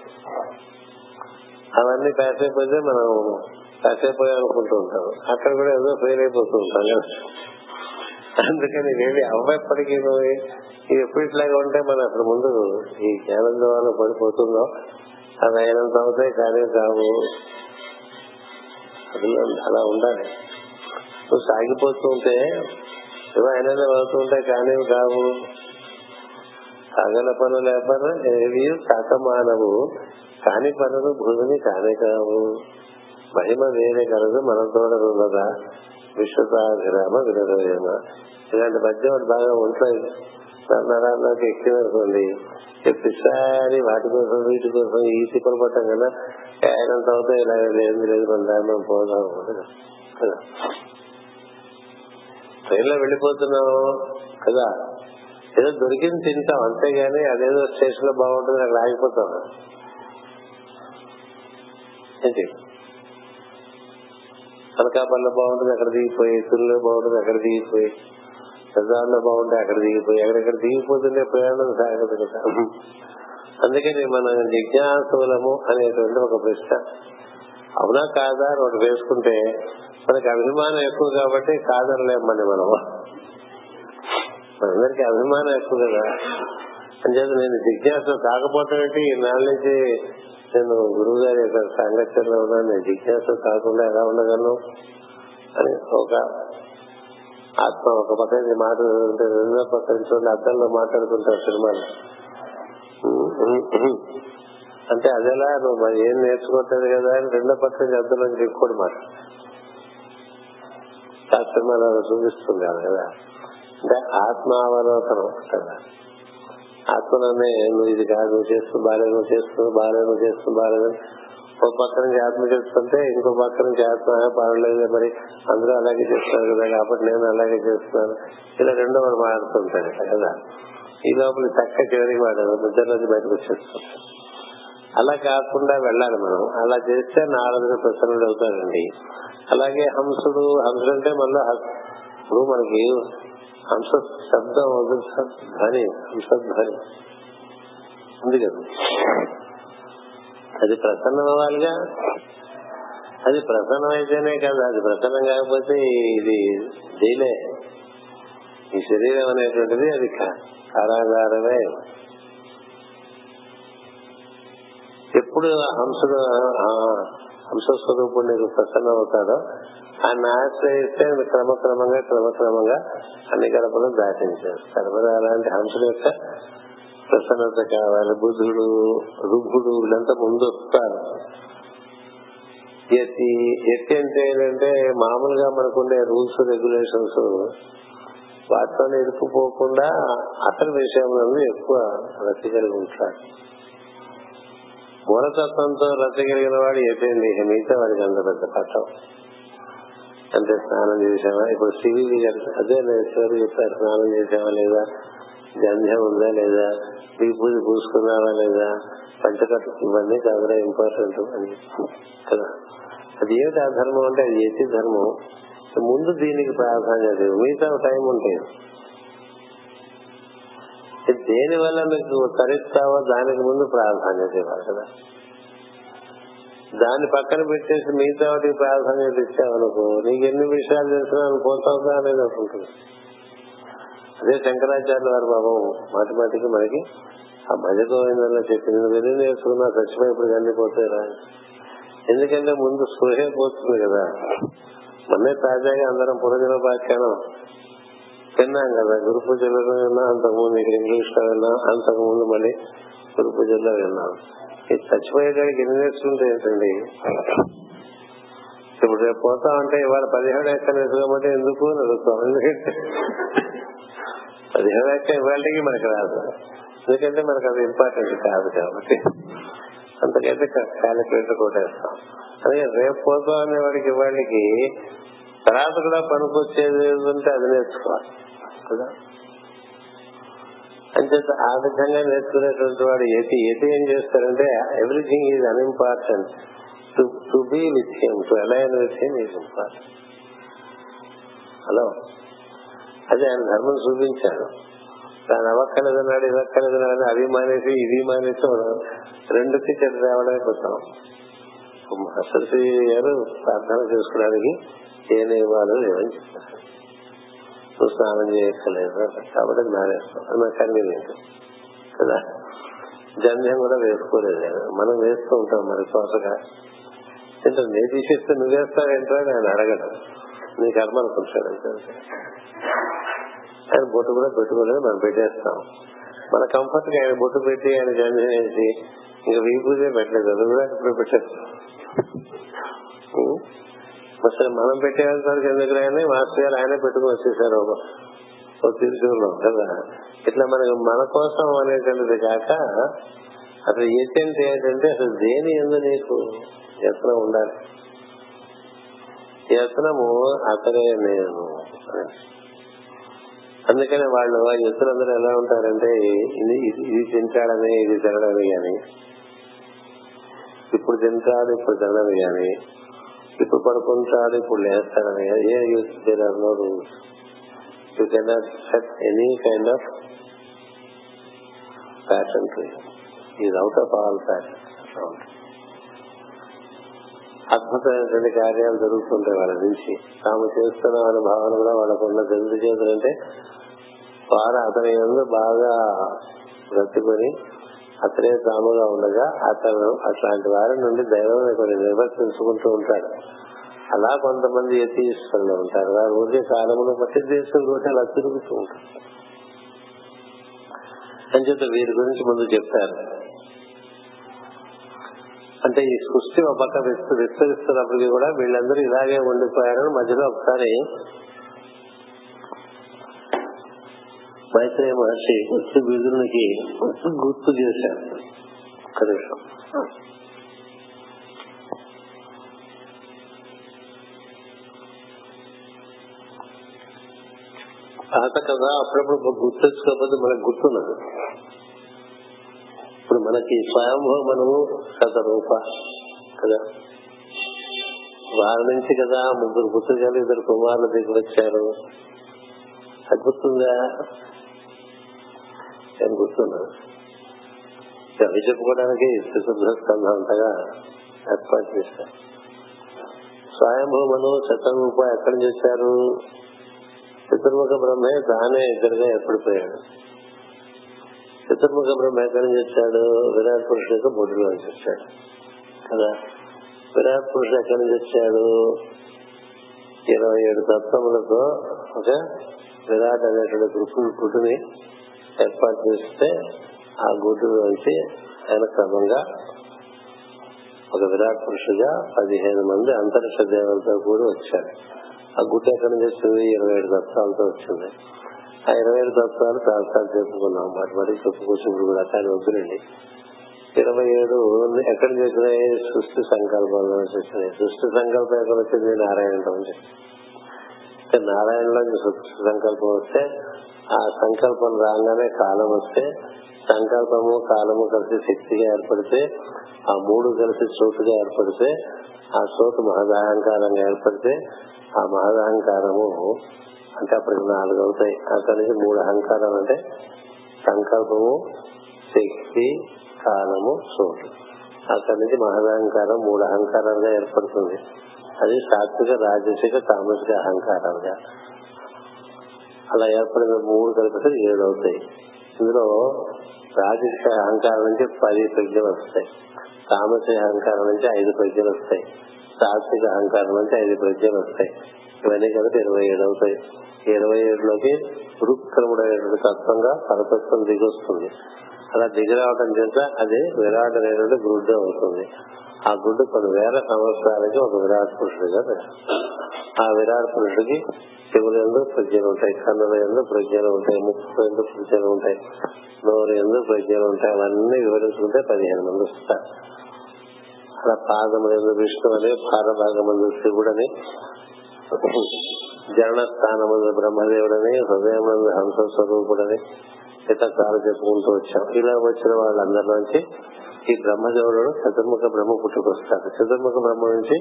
అవన్నీ కాసేపోతే మనం కాసేపోయి అనుకుంటూ ఉంటారు అక్కడ కూడా ఏదో ఫెయిల్ అయిపోతూ ఉంటాం కదా అందుకని ఇవేవి అవ్వప్పటికీ ఇది ఎప్పుడు ఇట్లాగా ఉంటే మనం అసలు ముందు ఈ జ్ఞానం ద్వారా పడిపోతుందో అది అయినంత అవుతాయి కానీ కావు. అలా ఉండాలి. నువ్వు సాగిపోతూ ఉంటే ఏదో అయినంత అవుతూ అవుతుంటాయి కానీ కావు. సగల పనులు లేపన ఏవి కాకమానవు. కాని పనులు భూమిని కానే కావు. మహిమ వేరే కలదు మన తోడనున్నదా విశ్వసాభిరామ వినరేమ ఇలాంటి పద్యం బాగా ఒంట్లో నరాల్లోకి ఎక్కిననుకోండి ప్రతిసారి వాటి కోసం వీటి కోసం ఈ తిప్పలు పట్టం కదా ఆయనంత అవుతాయి ఇలా లేదు లేదు మన దాన్ని పోదాం. కదా ట్రైన్లో వెళ్ళిపోతున్నాం కదా? ఏదో దొరికింది తింటాం అంతేగాని అదేదో స్టేషన్లో బాగుంటుంది అక్కడ ఆగిపోతాం. ఏంటి? అనకాపల్లిలో బాగుంటుంది అక్కడ దిగిపోయి తుల్లో బాగుంటుంది అక్కడ దిగిపోయి పెద్దవాళ్ళలో బాగుంటే అక్కడ దిగిపోయి ఎక్కడెక్కడ దిగిపోతుంటే ప్రయాణం సాగదు కదా. అందుకని మనం జిజ్ఞాసులము అనేటువంటి ఒక ప్రశ్న. అవునా కాదా ఒకటి వేసుకుంటే మనకి అభిమానం ఎక్కువ కాబట్టి కాదనలేమని మనం. మనందరికి అభిమానం ఎక్కువ కదా. అంచేత నేను జిజ్ఞాస కాకపోవటం ఏంటి నాలుగు నుంచి నేను గురువు గారి యొక్క సాంగత్యంలో ఉన్నాను నేను జిజ్ఞాస కాకుండా ఎలా ఉండగలను? అని ఒక ఆత్మ ఒక పక్కన మాట్లాడుతుంటే రెండో పక్క చూడండి అద్దంలో మాట్లాడుకుంటారు సినిమాలు. అంటే అదేలా నువ్వు మరి ఏం నేర్చుకోవట్లేదు కదా అని రెండో పక్కన అద్దంలో ఇంకోటి మాట. శాస్త్రం చూపిస్తుంది కదా. అంటే ఆత్మావలోకనం కదా ఆత్మలోనే నువ్వు ఇది కాదు నువ్వు చేస్తూ బాగాలేదు నువ్వు చేస్తూ బాగాలేదు నువ్వు చేస్తూ బాగాలేదు. ఒక పక్క నుంచి ఆత్మ చేస్తుంటే ఇంకో పక్క నుంచి ఆత్మ పర్వాలేదు మరి. అందరూ అలాగే చేస్తున్నారు కదా కాబట్టి నేను అలాగే చేస్తున్నాను. ఇలా రెండో వాడు మాట్లాడుతుంటాడు కదా. ఈ లోపల చక్క చివరికి వాడు నిద్రలోంచి బయటకు వచ్చేస్తాం అలా కాకుండా వెళ్ళాలి మనం. అలా చేస్తే నారదుడు ప్రసన్నుడు అవుతాడండి. అలాగే హంసుడు హంసుడు అంటే మళ్ళీ ఇప్పుడు మనకి హంస శబ్దం ధ్వని హంసధ్వని ఉంది కదా. అది ప్రసన్నం అవ్వాలిగా. అది ప్రసన్నం అయితేనే కదా. అది ప్రసన్నం కాకపోతే ఇది జైలే ఈ శరీరం అనేటువంటిది అది కారాగారమే. ఎప్పుడు హంస హంసస్వరూపుడు నీకు ప్రసన్నం అవుతాడో ఆయన ఆశ్రయిస్తే క్రమక్రమంగా క్రమక్రమంగా అన్ని గడపలు దాటించారు. సర్వదా అలాంటి హంసుల యొక్క ప్రసన్నత కావాలి. బుద్ధుడు రుభుడు వీళ్ళంతా ముందు వస్తారు ఎత్తి ఎత్తి అంటే ఏంటంటే మామూలుగా మనకుండే రూల్స్ రెగ్యులేషన్స్ వాటితో ఇరుక్కుపోకుండా అసలు విషయంలో ఎక్కువ రతి కలిగి ఉంటాడు మూలతత్వంతో రతి కలిగిన వాడు ఎత్తండి మిగతా వాడికి అంత పెద్ద పట్టం. అంటే స్నానం చేసావా ఇప్పుడు సివివి అదే చివరి చెప్పారు స్నానం చేసావా లేదా? గంధ్యం ఉందా లేదా? ఈ పూజ పూసుకున్నావా లేదా? పంచకట్టు ఇవన్నీ చాలా ఇంపార్టెంట్ అని కదా. అది ఏమిటి ఆ ధర్మం అంటే? అది ఏది ధర్మం. ముందు దీనికి ప్రాధాన్యత మిగతా టైం ఉంటాయి. దేని వల్ల మీకు తరిస్తావో దానికి ముందు ప్రాధాన్యత ఇవ్వాలి కదా. దాన్ని పక్కన పెట్టేసి మిగతా వాటికి ప్రాధాన్యత ఇచ్చావనుకో నీకు ఎన్ని విషయాలు తెలిసినా పోతావుగా అనేది అనుకుంటుంది అదే శంకరాచార్యుల వారి బాబం మాటి మాటికి మనకి ఆ భజ గోవిందంలో చెప్పింది నువ్వు వెళ్ళి నేర్చుకున్నా చచ్చిపోయినప్పుడు అన్ని పోతాయిరా ఎందుకంటే ముందు స్పృహే పోతుంది కదా. మొన్నే తాజాగా అందరం పునర్జనోపాఖ్యానం విన్నాం కదా. గురు పూజలో విన్నా అంతకుముందు ఇక్కడ ఇంగ్లీష్లో విన్నాం అంతకుముందు మళ్ళీ గురు పూజల్లో విన్నాం. ఇది చచ్చిపోయేదానికి ఎన్ని నేర్చుకుంటే ఏంటండి? ఇప్పుడు రేపు పోతా ఉంటే ఇవాళ పదిహేడు ఎక్క నేర్చుకోమంటే ఎందుకు అని అడుగుతాం. ఎందుకంటే పదిహేడు ఎక్క ఇవాళకి మనకు రాదు. ఎందుకంటే మనకు అది ఇంపార్టెంట్ కాదు కాబట్టి. అంతకైతే క్యాలిక్యులేటర్ కొట్టేస్తాం. అదే రేపు పోతా అనే వాడికి ఇవాళకి తర్వాత కూడా పనికొచ్చేది ఉంటే అది నేర్చుకోవాలి. కదా? అంటే ఆ విధంగా నేర్చుకునేటువంటి వాడు ఎతి ఎతి ఏం చేస్తారంటే everything is unimportant to to be with him to align with him is important hello అదే ఆయన ధర్మం చూపించాడు. దాని అవ్వక్కలేదన్నాడు ఇవ్వక్కలేదన్నాడు అది మానేసి ఇది మానేసి రెండుకి చెడు రావడమే పోతాం సరస్వతి గారు ప్రార్థన చేసుకోవడానికి ఏ నియమాలు లేవని చెప్తారు నువ్వు స్నానం చేయక్కలేదు కాబట్టి మానేస్తాం. అది నాకు కన్వీనియంట్ కదా? జంధ్యం కూడా వేసుకోలేదు మనం వేస్తూ ఉంటాం మరి శ్వాసగా అంటే నేను తీసేస్తే నువ్వు వేస్తావేంటో ఆయన అడగడం. నీ కర్మ అనుకుంటాడు ఆయన బొట్టు కూడా పెట్టుకోలేదు మనం పెట్టేస్తాం. మన కంఫర్ట్గా ఆయన బొట్టు పెట్టి ఆయన జంధ్యం వేసి ఇంకా వీ పెట్టలేదు. అది కూడా ఇప్పుడు పెట్టేస్తాం అసలు మనం పెట్టేవాళ్ళకి ఎందుకు ఆయన మాస్టర్ గారు ఆయనే పెట్టుకుని వచ్చేసారు ఒక తిరుచూరులో కదా. ఇట్లా మనకి మన కోసం అనేటువంటిది కాక అసలు ఏజెంట్ ఏంటంటే అసలు దేని ఎందు నీకు యత్నం ఉండాలి? యత్నము అతనే నేను అందుకనే వాళ్ళు ఆ యుద్ధులందరూ ఎలా ఉంటారంటే ఇది ఇది తింటాడని ఇది తినడని గాని ఇప్పుడు తింటాడు ఇప్పుడు తినడని గాని ఇప్పుడు పడుకుంటాడు ఇప్పుడు లేస్తాడని a use there no rules you cannot set any kind of pattern to is out of all pattern అద్భుతమైనటువంటి కార్యాలు జరుగుతుంటాయి వాళ్ళ నుంచి. తాము చేస్తున్న అనే భావన కూడా వాళ్ళకు తెలుసు ఎందుకు చేతులంటే వారు అతని బాగా బ్రతుకొని అతనే తాముగా ఉండగా అతను అట్లాంటి వారి నుండి దైవం కొన్ని నిర్వర్తించుకుంటూ ఉంటాడు. అలా కొంతమంది యతీశ్వరులు ఉంటారు. వారు ఊరికే కాలమును బట్టి దేశం కూడా అలా తిరుగుతూ ఉంటారు. అని వీరి గురించి ముందు చెప్తారు అంటే ఈ సృష్టి ఒక పక్క విస్తరిస్తున్నప్పటికీ కూడా వీళ్ళందరూ ఇలాగే ఉండిపోయారని మధ్యలో ఒకసారి మైత్రేయ మహర్షి వచ్చి విదురునికి గుర్తు చేశారు. ఒక్క నిమిషం. పాత కదా అప్పుడప్పుడు గుర్తెచ్చుకోకపోతే మనకు గుర్తున్నది ఇప్పుడు మనకి స్వయంభవమనము కథ రూప కదా? వారి నుంచి కదా ముగ్గురు పుత్రికలు ఇద్దరు కుమారుల దగ్గర వచ్చారు. అది గుర్తుందా అని గుర్తున్నా అవి చెప్పుకోవడానికి శుద్ధ స్కంధం అంతగా ఏర్పాటు చేశారు. స్వయంభూమను శతరూప ఎక్కడి నుంచి వచ్చారు చతుర్ముఖ బ్రహ్మే తానే ఇద్దరుగా ఏర్పడిపోయాడు. చతుర్ముఖ బ్రహ్మ ఎక్కడి నుంచి వచ్చాడు విరాట్ పురుషుడు యొక్క బొడ్డులో నుంచి వచ్చాడు కదా? విరాట్ పురుషుడు ఎక్కడి నుంచి వచ్చాడు ఇరవై ఏడు తత్వములతో ఒక విరాట్ అనేటువంటి గురుకుడు పుట్టుని ఏర్పాటు చేస్తే ఆ గుడ్డు నుంచి ఆయన క్రమంగా ఒక విరాట్ పురుషుగా పదిహేను మంది అంతరిక్ష దేవతలతో కూడి వచ్చారు. ఆ గుడ్డ ఎక్కడి నుంచి వచ్చింది? ఇరవై ఏడు తత్వాలతో వచ్చింది. ఆ ఇరవై ఏడు తత్వాలు చాలాసార్లు చెప్పుకున్నాం. వాటి వాటి చెప్పుకోవచ్చు కూడా కానీ వద్దులండి ఇరవై ఏడు ఎక్కడ నుంచి సృష్టి సంకల్పంలో వచ్చినాయి. సృష్టి సంకల్పం ఎక్కడ వచ్చింది? నారాయణలో నారాయణలో సృష్టి సంకల్పం వస్తే ఆ సంకల్పం రాగానే కాలం వస్తే సంకల్పము కాలము కలిసి శక్తిగా ఏర్పడితే ఆ మూడు కలిసి చోటుగా ఏర్పడితే ఆ చోటు మహదహంకారంగా ఏర్పడితే ఆ మహదహంకారము అంటే అప్పటికి నాలుగు అవుతాయి. అక్కడి నుంచి మూడు అహంకారం అంటే సంకల్పము శక్తి కాలము చోటు అక్కడి నుంచి మహదహంకారం మూడు అహంకారాలుగా ఏర్పడుతుంది. అది సాత్విక రాజసిక తామసిక అహంకారాలుగా. అలా ఏర్పడిన మూడు కలిపితే ఏడు అవుతాయి. ఇందులో రాజసిక అహంకారం నుంచి పది ప్రజ్ఞలు వస్తాయి. తామసిక అహంకారం నుంచి ఐదు ప్రజ్ఞలు వస్తాయి. సాత్విక అహంకారం నుంచి ఐదు ప్రజ్ఞలు వస్తాయి. ఇవన్నీ కలిపి ఇరవై ఏడు అవుతాయి. ఇరవై ఏడులోకి రుక్రముడైనటువంటి తత్వంగా పరతత్వం దిగొస్తుంది. అలా దిగిరావడం చేత అది విరాట్ అనేటువంటి గుడ్డు అవుతుంది. ఆ గుడ్డు కొన్ని వేల సంవత్సరాలకి ఒక విరాట్ పురుషుడిగా ఆ విరాట్ పురుషుడికి చెవులు ఎందు ప్రజ్ఞలు ఉంటాయి కన్నుల ఎందు ప్రజ్ఞలు ఉంటాయి ముక్కు ఎందు ప్రజ్ఞలు ఉంటాయి నోరు ఎందు ప్రజ్ఞలు ఉంటాయి అవన్నీ వివరించుకుంటే పదిహేను మంది వస్తారు. అలా పాదములు ఎందు విష్ణు అని పాదభాగమందు శివుడని జన స్థానముందు బ్రహ్మదేవుడని హృదయమందు హంస స్వరూపుడని ఇట్లా ఇతకాలు చెప్పుకుంటూ వచ్చాం. ఇలా వచ్చిన వాళ్ళందరిలోంచి ఈ బ్రహ్మదేవుడు చతుర్ముఖ బ్రహ్మ పుట్టుకొస్తాడు చతుర్ముఖ బ్రహ్మ నుంచి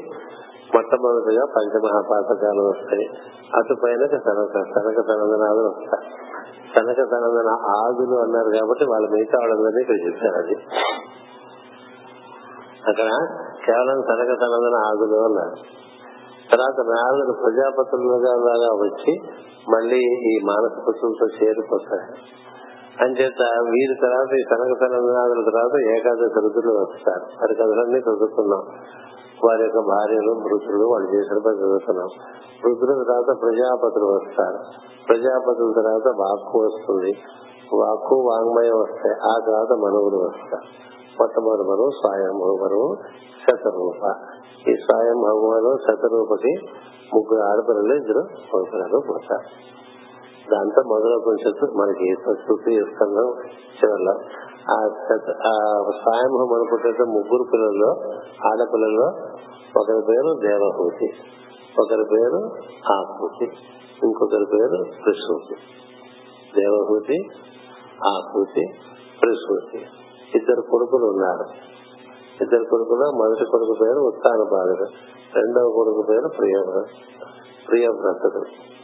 మొట్టమొదటిగా పంచమహాపాతకాలు వస్తాయి. అటు పైన సనక సనక తనదనాలు వస్తాయి. సనక తనదన ఆదులు అన్నారు కాబట్టి వాళ్ళ మిగతా వాళ్ళందరినీ ఇక్కడ చెప్పారు అది. అక్కడ కేవలం సనక తనదన ఆదులు అన్నారు. తర్వాత నారదుడు ప్రజాపతులుగా లాగా వచ్చి మళ్ళీ ఈ మానస పుత్రులతో చేరుకొస్తారు అంచేత వీరి తర్వాత ఈ తనక తనందనాదుల తర్వాత ఏకాదశి రుతులు వస్తారు వారి కథలన్నీ చదువుకున్నాం. వారి యొక్క భార్యలు మృతులు వాళ్ళు చేసిన పని చదువుతున్నాం రుద్రుల తర్వాత ప్రజాపతులు వస్తారు. ప్రజాపతుల తర్వాత వాక్కు వస్తుంది. వాక్కు వాంగ్మయం వస్తాయి. ఆ తర్వాత మనవులు వస్తారు. మొట్టమొదటి మనువు స్వయంభవ శతరూప. ఈ స్వయంభవరు శతరూపకి ముగ్గురు ఆడపిల్లలు ఇద్దరు కొడుకులకు పోతారు. దాంతో మొదలు కొంచెం మనకి తృప్తి స్కందం చివరిలో ఆ శత- అనుకుంటే ముగ్గురు పిల్లల్లో ఆడపిల్లల్లో ఒకరి పేరు దేవహూతి ఒకరి పేరు ఆకృతి ఇంకొకరి పేరు ప్రసూతి. దేవహూతి ఆకృతి ప్రసూతి. ఇద్దరు కొడుకులు ఉన్నారు. ఇద్దరు కొడుకులో మొదటి కొడుకు పేరు ఉత్తానపాదుడు రెండవ కొడుకు పేరు ప్రియ ప్రియవ్రతుడు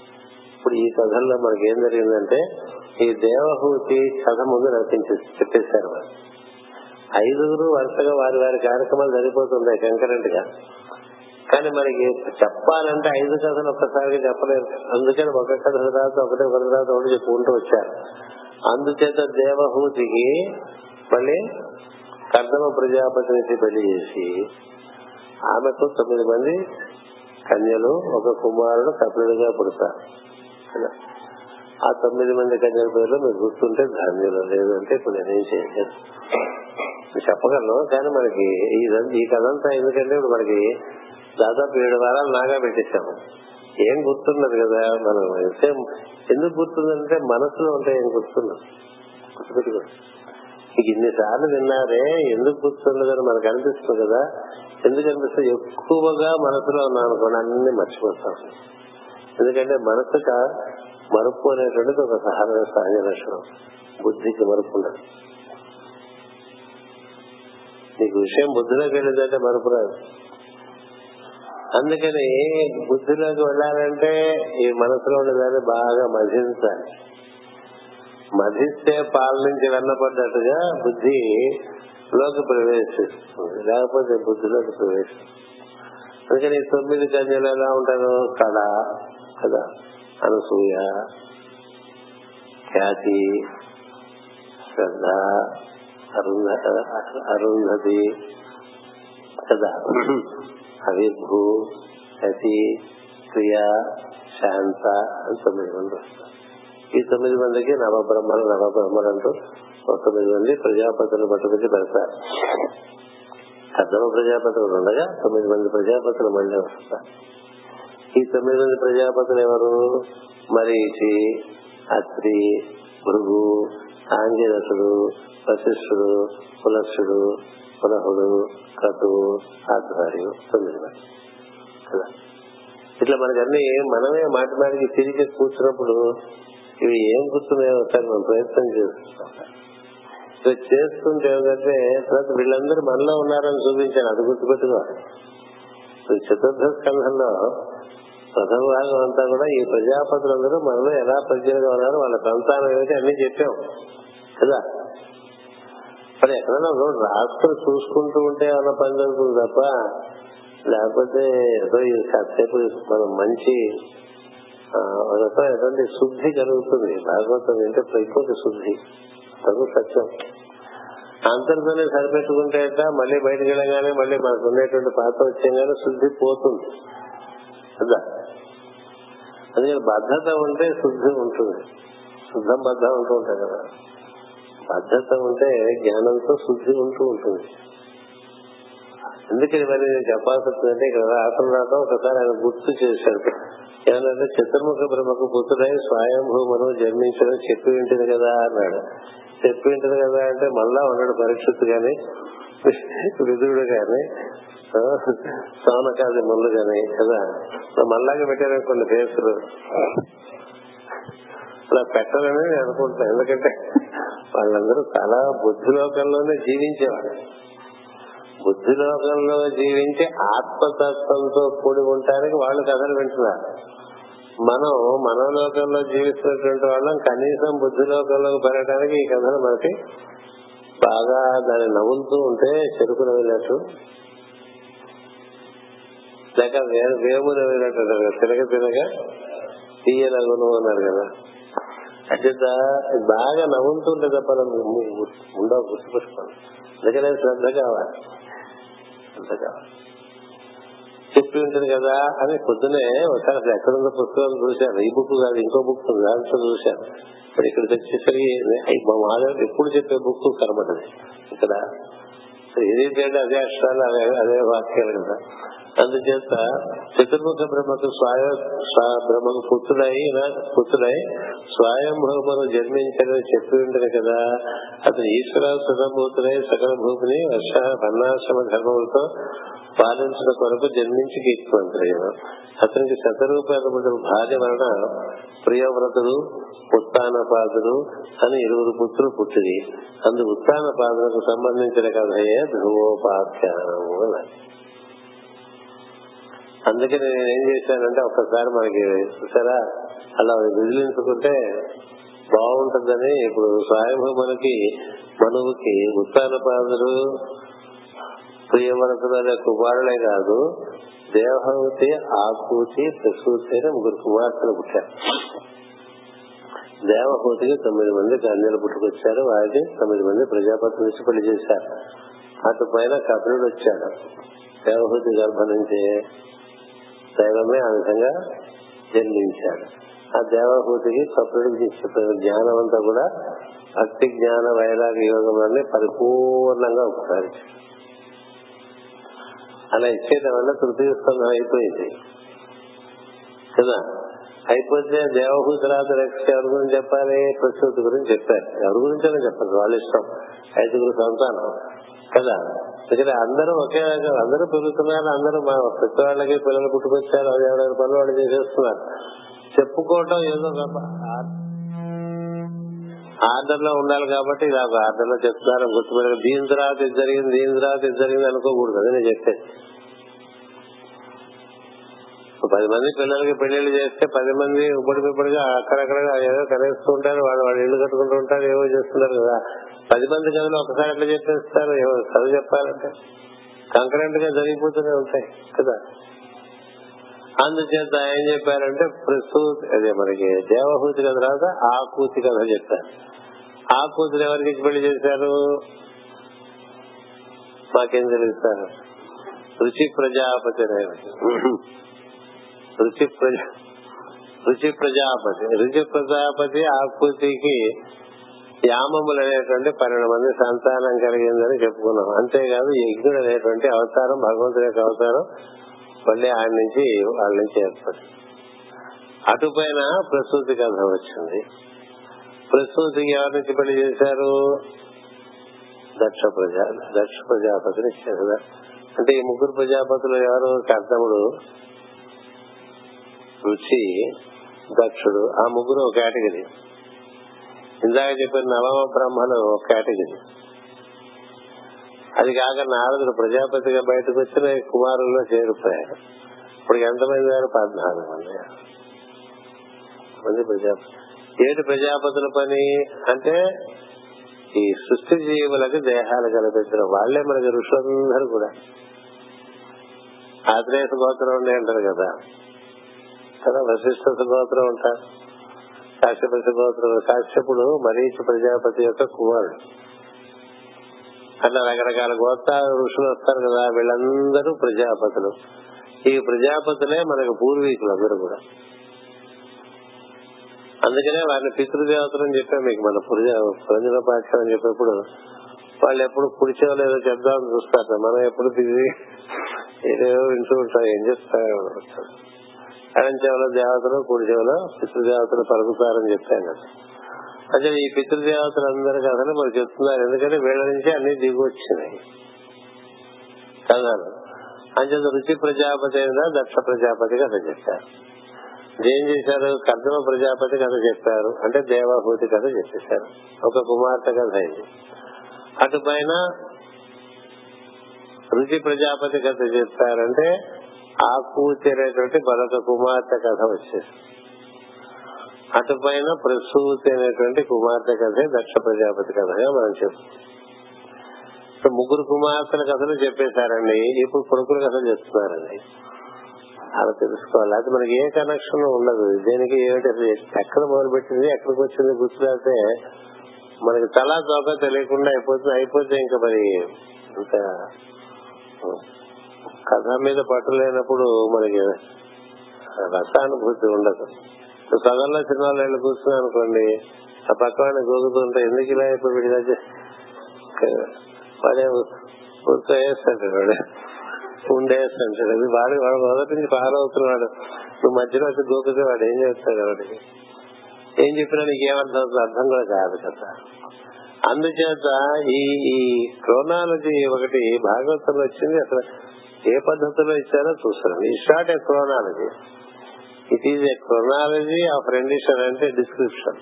ఇప్పుడు ఈ కథల్లో మనకి ఏం జరిగిందంటే ఈ దేవహూతి కథ ముందు నడిపించి చెప్పేశారు ఐదుగురు వరుసగా వారి వారి కార్యక్రమాలు జరిగిపోతున్నాయి కంకరెంట్గా కానీ మనకి చెప్పాలంటే ఐదు కథలు ఒక్కసారిగా చెప్పలేరు. అందుకని ఒక కథ తర్వాత ఒకటి ఒకటి తర్వాత ఒకటి చెప్పుకుంటూ వచ్చారు. అందుచేత దేవహూతికి మళ్ళీ కర్దమ ప్రజాపతిని పెళ్ళి చేసి ఆమెకు తొమ్మిది మంది కన్యలు ఒక కుమారుడు కపిలుడిగా పుడతారు. ఆ తొమ్మిది మంది కన్యల పేర్లు మీరు గుర్తుంటే ధాన్యులు లేదంటే ఇప్పుడు నేనేం చేయలేదు. చెప్పగలను కానీ మనకి ఇదంతా ఈ కథంతా ఎందుకంటే ఇప్పుడు మనకి దాదాపు ఏడు వారాలు నాగా పెట్టేశాము ఏం గుర్తున్నది కదా మనం అయితే ఎందుకు గుర్తుందంటే మనసులో ఉంటే ఏం గుర్తున్నది గుర్తుపెట్టుకో మీకు ఇన్నిసార్లు విన్నారే ఎందుకు గుర్తుండదని మనకు అనిపిస్తుంది కదా. ఎందుకు అనిపిస్తుంది ఎక్కువగా మనసులో ఉన్నాను అనుకోండి అన్ని మర్చిపోతాం. ఎందుకంటే మనసుక మరుపు అనేటువంటిది ఒక సహజ సహజ లక్షణం. బుద్ధికి మరుపు ఉండదు. నీకు విషయం బుద్ధిలోకి వెళ్ళిందంటే మరుపు రాదు. అందుకని బుద్ధిలోకి వెళ్ళాలంటే ఈ మనసులో ఉండేదాన్ని బాగా మధించాలి. మధిస్తే పాల నుంచి వెన్నపడ్డట్టుగా బుద్ధి లోకి ప్రవేశిస్తుంది. లేకపోతే బుద్ధిలోకి ప్రవేశిస్తుంది. అందుకని ఈ తొమ్మిది కన్యలు ఎలా ఉంటారు? కళ కదా అనసూయ ఖ్యాతి శ్రద్ధ అరుంధ అరుంధతి కదా అవిర్భూ శశి ప్రియ శాంత అని తొమ్మిది మంది వస్తారు. ఈ తొమ్మిది మందికి నవబ్రహ్మలు నవబ్రహ్మలు అంటూ ఒక తొమ్మిది మంది ప్రజాపతులు పట్టుకొచ్చి పెడతారు. కర్దమ ప్రజాపతులు ఉండగా తొమ్మిది మంది ప్రజాపతులు మళ్ళీ వస్తారు. ఈ తొమ్మిది మంది ప్రజాపతులు ఎవరు? మరీచి అత్రి భృగు ఆంజనసుడు వశిష్ఠుడు పులక్షుడు పులహుడు క్రతువు ఆధ్వర్యం తొమ్మిది మంది. కదా? ఇట్లా మనకన్నీ మనమే మాటి మాటికి తిరిగి కూర్చున్నప్పుడు ఇవి ఏం గుర్తున్నాయో ఒకసారి మనం ప్రయత్నం చేస్తున్నాం ఇవి చేస్తుంటే ఏంటంటే తర్వాత వీళ్ళందరూ మనలో ఉన్నారని చూపించాను అది గుర్తుపెట్టుకోవాలి. చతుర్థ స్కంధంలో ప్రథమ భాగం అంతా కూడా ఈ ప్రజాపతులందరూ మనలో ఎలా ప్రజలుగా ఉన్నారు వాళ్ళ సంతానం ఏమిటి అన్ని చెప్పాం. కదా? మరి ఎక్కడైనా రోజు చూసుకుంటూ ఉంటే ఏమన్నా పని జరుగుతుంది తప్ప లేకపోతే ఏదో కాసేపు మనం మంచి ఎటువంటి శుద్ధి కలుగుతుంది భాగవతం అంటే ప్రకృతి శుద్ధి. అది సత్యం. అంతటితోనే సరిపెట్టుకుంటే మళ్ళీ బయటకు వెళ్ళగానే మళ్ళీ మనకు ఉండేటువంటి పాత వచ్చేగానే శుద్ధి పోతుంది. కదా? అందుకని బద్ధత ఉంటే శుద్ధి ఉంటుంది. శుద్ధం బద్ధం ఉంటూ ఉంటాయి కదా. బద్ధత ఉంటే జ్ఞానంతో శుద్ధి ఉంటూ ఉంటుంది. ఎందుకని మరి నేను చెప్పాల్సి వచ్చిందంటే ఇక్కడ రాత్రి రావడం ఒకసారి ఆయన గుర్తు చేశాడు. ఏమనంటే చిత్రముఖ బ్రహ్మకు పుత్రుడై స్వయంభూమను జన్మించడం చెప్పి ఉంటుంది కదా అన్నాడు. చెప్పి ఉంటుంది కదా అంటే మళ్ళా ఉన్నాడు పరీక్షిత్తు గాని విధుడు గాని సౌనకాది ముళ్ళు గాని కదా. మళ్ళాగా పెట్టారు కొన్ని కేసులు అలా పెట్టాలని నేను అనుకుంటున్నాను ఎందుకంటే వాళ్ళందరూ చాలా బుద్ధిలోకంలోనే జీవించేవారు. బుద్ధిలోకంలో జీవించి ఆత్మతత్వంతో కూడి ఉండటానికి వాళ్ళు కథలు వింటున్నారు. మనం మనోలోకంలో జీవిస్తున్నటువంటి వాళ్ళం కనీసం బుద్ధిలోకంలోకి పెరగడానికి ఈ కథలు మనకి బాగా దాన్ని నవ్వులుతూ ఉంటే చెరుకు నవ్వినట్టు. లేక వేము నవ్వినట్టు అంటారు కదా. తినగ తినగ తీయనగును అన్నారు కదా. అచేత బాగా నవ్వుతుంటే తప్ప ఉండవు గుర్తుపెట్టుకోండి అందుకనే శ్రద్ధ కావాలి. శ్రద్ధ కావాలి. చెప్పి ఉంటుంది కదా అని పొద్దునే ఒకసారి అసలు ఎక్కడుందో పుస్తకాలు చూశాను. ఈ బుక్ కాదు ఇంకో బుక్ ఉంది దాంట్లో చూశాను. ఇప్పుడు ఇక్కడ తెచ్చేసరికి మా మాధవ్ ఎప్పుడు చెప్పే బుక్ కనబడ్డది ఇక్కడ. ఏదైతే అదే అక్షరాలు అదే అదే వాక్యాలు కదా. అందుచేత చతుర్ముఖ బ్రహ్మకు స్వాయ బ్రహ్మకు పుత్రుడై పుత్రుడై స్వయంభూమను జన్మించని చెప్పి ఉంటుంది కదా. అతను ఈశ్వర సుధభూతుడై సకల భూమిని వర్ష వర్ణాశ్రమ ధర్మములతో పాలించిన కొరకు జన్మించి కీర్తిమంతుడైన అతనికి శతరూపాయల భార్య వలన ప్రియవ్రతుడు ఉత్తానపాదుడు అని ఇరువురు పుత్రులు పుట్టిది అందు ఉత్తానపాదులకు సంబంధించిన కథయే ధ్రువోపాఖ్యానము అని అందుకని నేను ఏం చేశానంటే ఒక్కసారి మనకి చూసారా? అలా విదిలించుకుంటే బాగుంటుందని ఇప్పుడు స్వయంభూమునికి మనువుకి ఉత్తానపాదుడు ప్రియవరతుడు అనే కుమారులే కాదు దేవహూతి ఆకూతి ప్రసూతి అని ముగ్గురు కుమార్తెలు పుట్టారు. దేవహూతికి తొమ్మిది మంది కన్యలు పుట్టుకొచ్చారు వారికి తొమ్మిది మంది ప్రజాపతి నుంచి పెళ్ళి చేశారు. అటు పైన కపిలుడు వచ్చాడు. దేవహూతి గర్భం నుంచి దైవమే ఆ విధంగా జన్మించాడు ఆ దేవహూతికి కపిలుడికి చెప్పిన జ్ఞానం అంతా కూడా భక్తి జ్ఞాన వైరాగ యోగంలోనే పరిపూర్ణంగా ఉపకరించాడు అలా ఇచ్చేయడం వల్ల తృతీయ అయిపోయింది. కదా? అయిపోతే దేవహూతి రాత రక్ష ఎవరి గురించి చెప్పాలి? ప్రసూతి గురించి చెప్పారు. ఎవరి గురించి చెప్పాలి. వాళ్ళ ఇష్టం. ఐదుగురు సంతానం. కదా? ఎందుకంటే అందరూ ఒకే రకం అందరూ పెరుగుతున్నారు అందరూ మా ప్రతి వాళ్ళకి పిల్లలు పుట్టుకొచ్చారు అది ఎవరైనా పనులు వాళ్ళు చేసేస్తున్నారు. చెప్పుకోవటం ఏదో ఆర్డర్లో ఉండాలి కాబట్టి ఇలా ఆర్డర్లో చెప్తున్నారు గుర్తుపెట్టారు దీని తర్వాత ఇది జరిగింది దీని తర్వాత ఇది జరిగింది అనుకోకూడదు అది నేను చెప్పేది. పది మంది పిల్లలకి పెళ్ళిళ్ళు చేస్తే పది మంది ఉమ్మడి పిప్పటిగా అక్కడక్కడ ఏదో కనేస్తూ ఉంటారు వాళ్ళు వాళ్ళు ఇల్లు కట్టుకుంటూ ఉంటారు ఏవో చేస్తున్నారు కదా. పది మంది కథలు ఒకసారి ఎట్లా చెప్పేస్తారు ఏవో చదువు చెప్పాలంటే. కంకరెంట్గా జరిగిపోతూనే ఉంటాయి కదా. అందుచేత ఏం చెప్పారంటే ప్రసూతి అదే మనకి దేవహూతి కథ తర్వాత ఆకూతి కథ చెప్పారు. ఆకూతిని ఎవరికి పెళ్ళి చేశారు? మాకేం తెలుస్తారు రుచి ప్రజాపతి రుచి ప్రజ రుచి ప్రజాపతి రుచి ప్రజాపతి ఆకృతికి యామములు అనేటువంటి పన్నెండు మంది సంతానం కలిగిందని చెప్పుకున్నాం. అంతేకాదు యజ్ఞుడు అనేటువంటి అవతారం భగవంతుడి యొక్క అవతారం మళ్ళీ ఆయన నుంచి వాళ్ళ నుంచి ఏర్పడి అటుపైన ప్రసూతి కథ వచ్చింది. ప్రసూతికి ఎవరి నుంచి పెళ్ళి చేశారు? దక్ష ప్రజా దక్ష ప్రజాపతిని చేశారు. అంటే ఈ ముగ్గురు ప్రజాపతులు ఎవరు? కర్తముడు రుచి దక్షుడు ఆ ముగ్గురు ఒక కేటగిరీ. ఇందాక చెప్పిన నవమ బ్రహ్మలు ఒక కేటగిరీ. అది కాక నారదుడు ప్రజాపతిగా బయటకు వచ్చిన కుమారుల్లో చేరిపోయారు ఇప్పుడు ఎంతమంది వారు పద్నాలుగు మంది. మంది ప్రజాపతి ఏడు ప్రజాపతుల పని అంటే ఈ సృష్టి జీవులకు దేహాలు కల్పించడం. వాళ్ళే మనకి ఋషులందరూ కూడా. ఆత్రేయ గోత్రం ఉండే అంటారు కదా. కదా వశిష్ఠ గోత్రం ఉంటారు కాశ్యప గోత్రం కాశ్యపుడు మరీచి ప్రజాపతి యొక్క కుమారుడు. అట్లా రకరకాల గోత్ర ఋషులు వస్తారు కదా వీళ్ళందరూ ప్రజాపతులు. ఈ ప్రజాపతులే మనకు పూర్వీకులు అందరూ కూడా. అందుకనే వారిని పితృదేవతలు అని చెప్పాం మీకు మన పురంజనోపాఖ్యం అని చెప్పినప్పుడు. వాళ్ళు ఎప్పుడు కుడిచేవాళ్ళు ఏదో చెప్దామని చూస్తారు. మనం ఎప్పుడు తిరిగి ఏదో వింటూ ఉంటాం ఏం చెప్తారు ఎడం చెవుల దేవతలు కుడి చెవులో పితృదేవతలు పలుకుతారని చెప్పాను. కదా అంటే ఈ పితృదేవతలు అందరి కథలు మరి చెప్తున్నారు. ఎందుకంటే వీళ్ళ నుంచి అన్ని దిగొచ్చినాయి. కథలు. అంచేత రుచి ప్రజాపతి అయినా దక్ష ప్రజాపతి కథ చెప్పారు. ఏం చేశారు? కర్దమ ప్రజాపతి కథ చెప్పారు. అంటే దేవాహూతి కథ చెప్పేశారు. ఒక కుమార్తె కథ అయింది అటు పైన రుచి ప్రజాపతి కథ చెప్పారంటే ఆ కూతురేటువంటి మరొక కుమార్తె కథ వచ్చేసి అటు పైన ప్రసూతి అనేటువంటి కుమార్తె కథే దక్ష ప్రజాపతి కథగా మనం చెప్తాం ముగ్గురు కుమార్తెల కథలు చెప్పేశారండి. ఇప్పుడు కొడుకుల కథ చెప్తున్నారండి. అలా తెలుసుకోవాలి. అది మనకి ఏ కనెక్షన్ ఉండదు. దేనికి ఏమిటి ఎక్కడ మొదలు పెట్టింది ఎక్కడికి వచ్చింది గుర్తులేస్తే మనకి తలా తోక తెలియకుండా అయిపోతుంది అయిపోతే ఇంకా మరి ఇంకా కథ మీద పట్టు లేనప్పుడు మనకి రసానుభూతి ఉండదు. సగంలో సినిమాలు వెళ్ళి కూర్చున్నా అనుకోండి ఆ పక్కవాడిని గోగుతుంటే ఎందుకు ఇలా ఇప్పుడు విడిగా వాడే కూర్చో వేస్తాడు వాడు. ఉండేసి అది వాడు వాడు మొదటి నుంచి ఫాలో అవుతున్నాడు. నువ్వు మధ్యలో వచ్చి గోకుతే వాడు ఏం చేస్తాడు వాడికి? ఏం చెప్పినా నీకు ఏమర్థం అవుతుంది అర్థం కూడా కాదు కదా. అందుచేత ఈ ఈ క్రోనాలజీ ఒకటి భాగవతంలో వచ్చింది. అసలు ఏ పద్ధతిలో ఇచ్చారో చూస్తున్నాం ఈ short a chronology it is a chronology of rendition అంటే డిస్క్రిప్షన్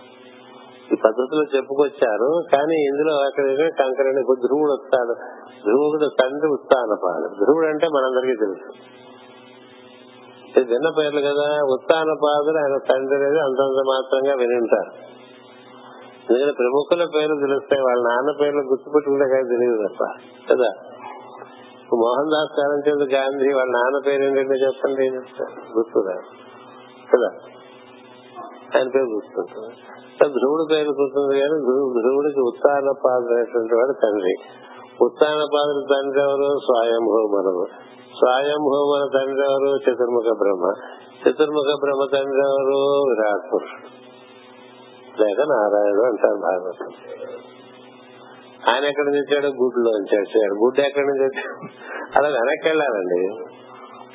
ఈ పద్ధతిలో చెప్పుకొచ్చారు కానీ ఇందులో అక్కడ కంకరణి ధ్రువుడు వస్తాడు. ధ్రువుడు తండ్రి ఉత్తానపాడు ధ్రువుడు అంటే మనందరికీ తెలుసు. చిన్న పేర్లు కదా. ఉత్తానపాదుడు ఆయన తండ్రి అనేది అంతంత మాత్రంగా వినింటారు. ఎందుకంటే ప్రముఖుల పేర్లు తెలుస్తాయి వాళ్ళ నాన్న పేర్లు గుర్తుపెట్టుకుంటే కానీ తెలియదు తప్ప. కదా? మోహన్ దాస్ కరంచంద్ గాంధీ వాళ్ళ నాన్న పేరు ఏంటంటే చెప్పండి ఏం చెప్తారు. గుర్తురా కదా? ఆయన పేరు గుర్తుంటుంది? ధ్రువుడి పేరు గుర్తుంది కానీ ధ్రువుడికి ఉత్తాన అనేటువంటి వాడు తండ్రి. ఉత్తానపాదుడు తండ్రి ఎవరు? స్వయంభూమనుడు స్వయంభూమన తండ్రి ఎవరు? చతుర్ముఖ బ్రహ్మ. చతుర్ముఖ బ్రహ్మ తండ్రి ఎవరు? విరాట్ పురుషుడు. లేక నారాయణుడు అంటారు భాగవతం. ఆయన ఎక్కడ నుంచి గుడ్లో నుంచి గుడ్ ఎక్కడి నుంచి అలా వెనక్కి వెళ్ళాలండి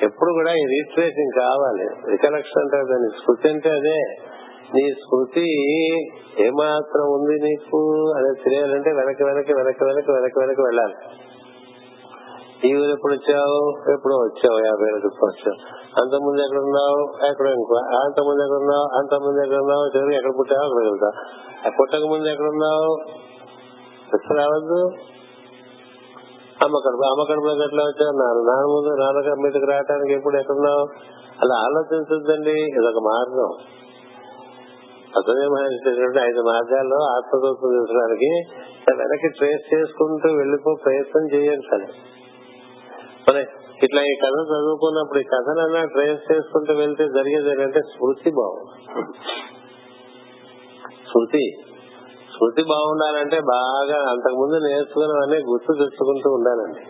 ఎప్పుడు కూడా ఈ రీట్రేసింగ్ కావాలి. రికలెక్షన్ అంటే దాని స్మృతి అంటే అదే. నీ స్మృతి ఏమాత్రం ఉంది నీకు అనేది తెలియాలంటే వెనక్కి వెనక్కి వెనక్కి వెనక్కి వెనక్కి వెనక్కి వెళ్ళాలి. ఈ ఊరు ఎప్పుడు వచ్చావు? ఎప్పుడో వచ్చావు. యాభై ఏళ్ళ క్రితం వచ్చావు. అంతకుముందు ఎక్కడ ఉన్నావు? ఎక్కడ ఇంకో? అంతకుముందు ఎక్కడ ఉన్నావు? అంతకుముందు ఎక్కడ ఉన్నావు? చివరికి ఎక్కడ పుట్టావు? అక్కడ వెళ్తావు. ఆ పుట్టక ముందు ఎక్కడ ఉన్నావు? ఎక్కడ రావద్దు అమ్మ కడుపు అమ్మ కడుపులోకి ఎట్లా వచ్చావు నాన్న నాన్న ముందు నాన్న మీదకి రావడానికి ఎప్పుడు ఎక్కడున్నావు? అలా ఆలోచించద్దండి. ఇదొక మార్గం. అతనే మహర్షి ఐదు మార్గాల్లో ఆత్మతత్వం తెలుసడానికి వెనక్కి ట్రేస్ చేసుకుంటూ వెళ్ళిపో ప్రయత్నం చేయండి మరి ఇట్లా ఈ కథ చదువుకున్నప్పుడు ఈ కథనన్నా ట్రేస్ చేసుకుంటూ వెళ్తే జరిగేది ఏంటంటే స్మృతి బాగుంది స్మృతి. శృతి బాగుండాలంటే బాగా అంతకు ముందు నేర్చుకున్నవన్నీ గుర్తు తెచ్చుకుంటూ ఉండాలండి.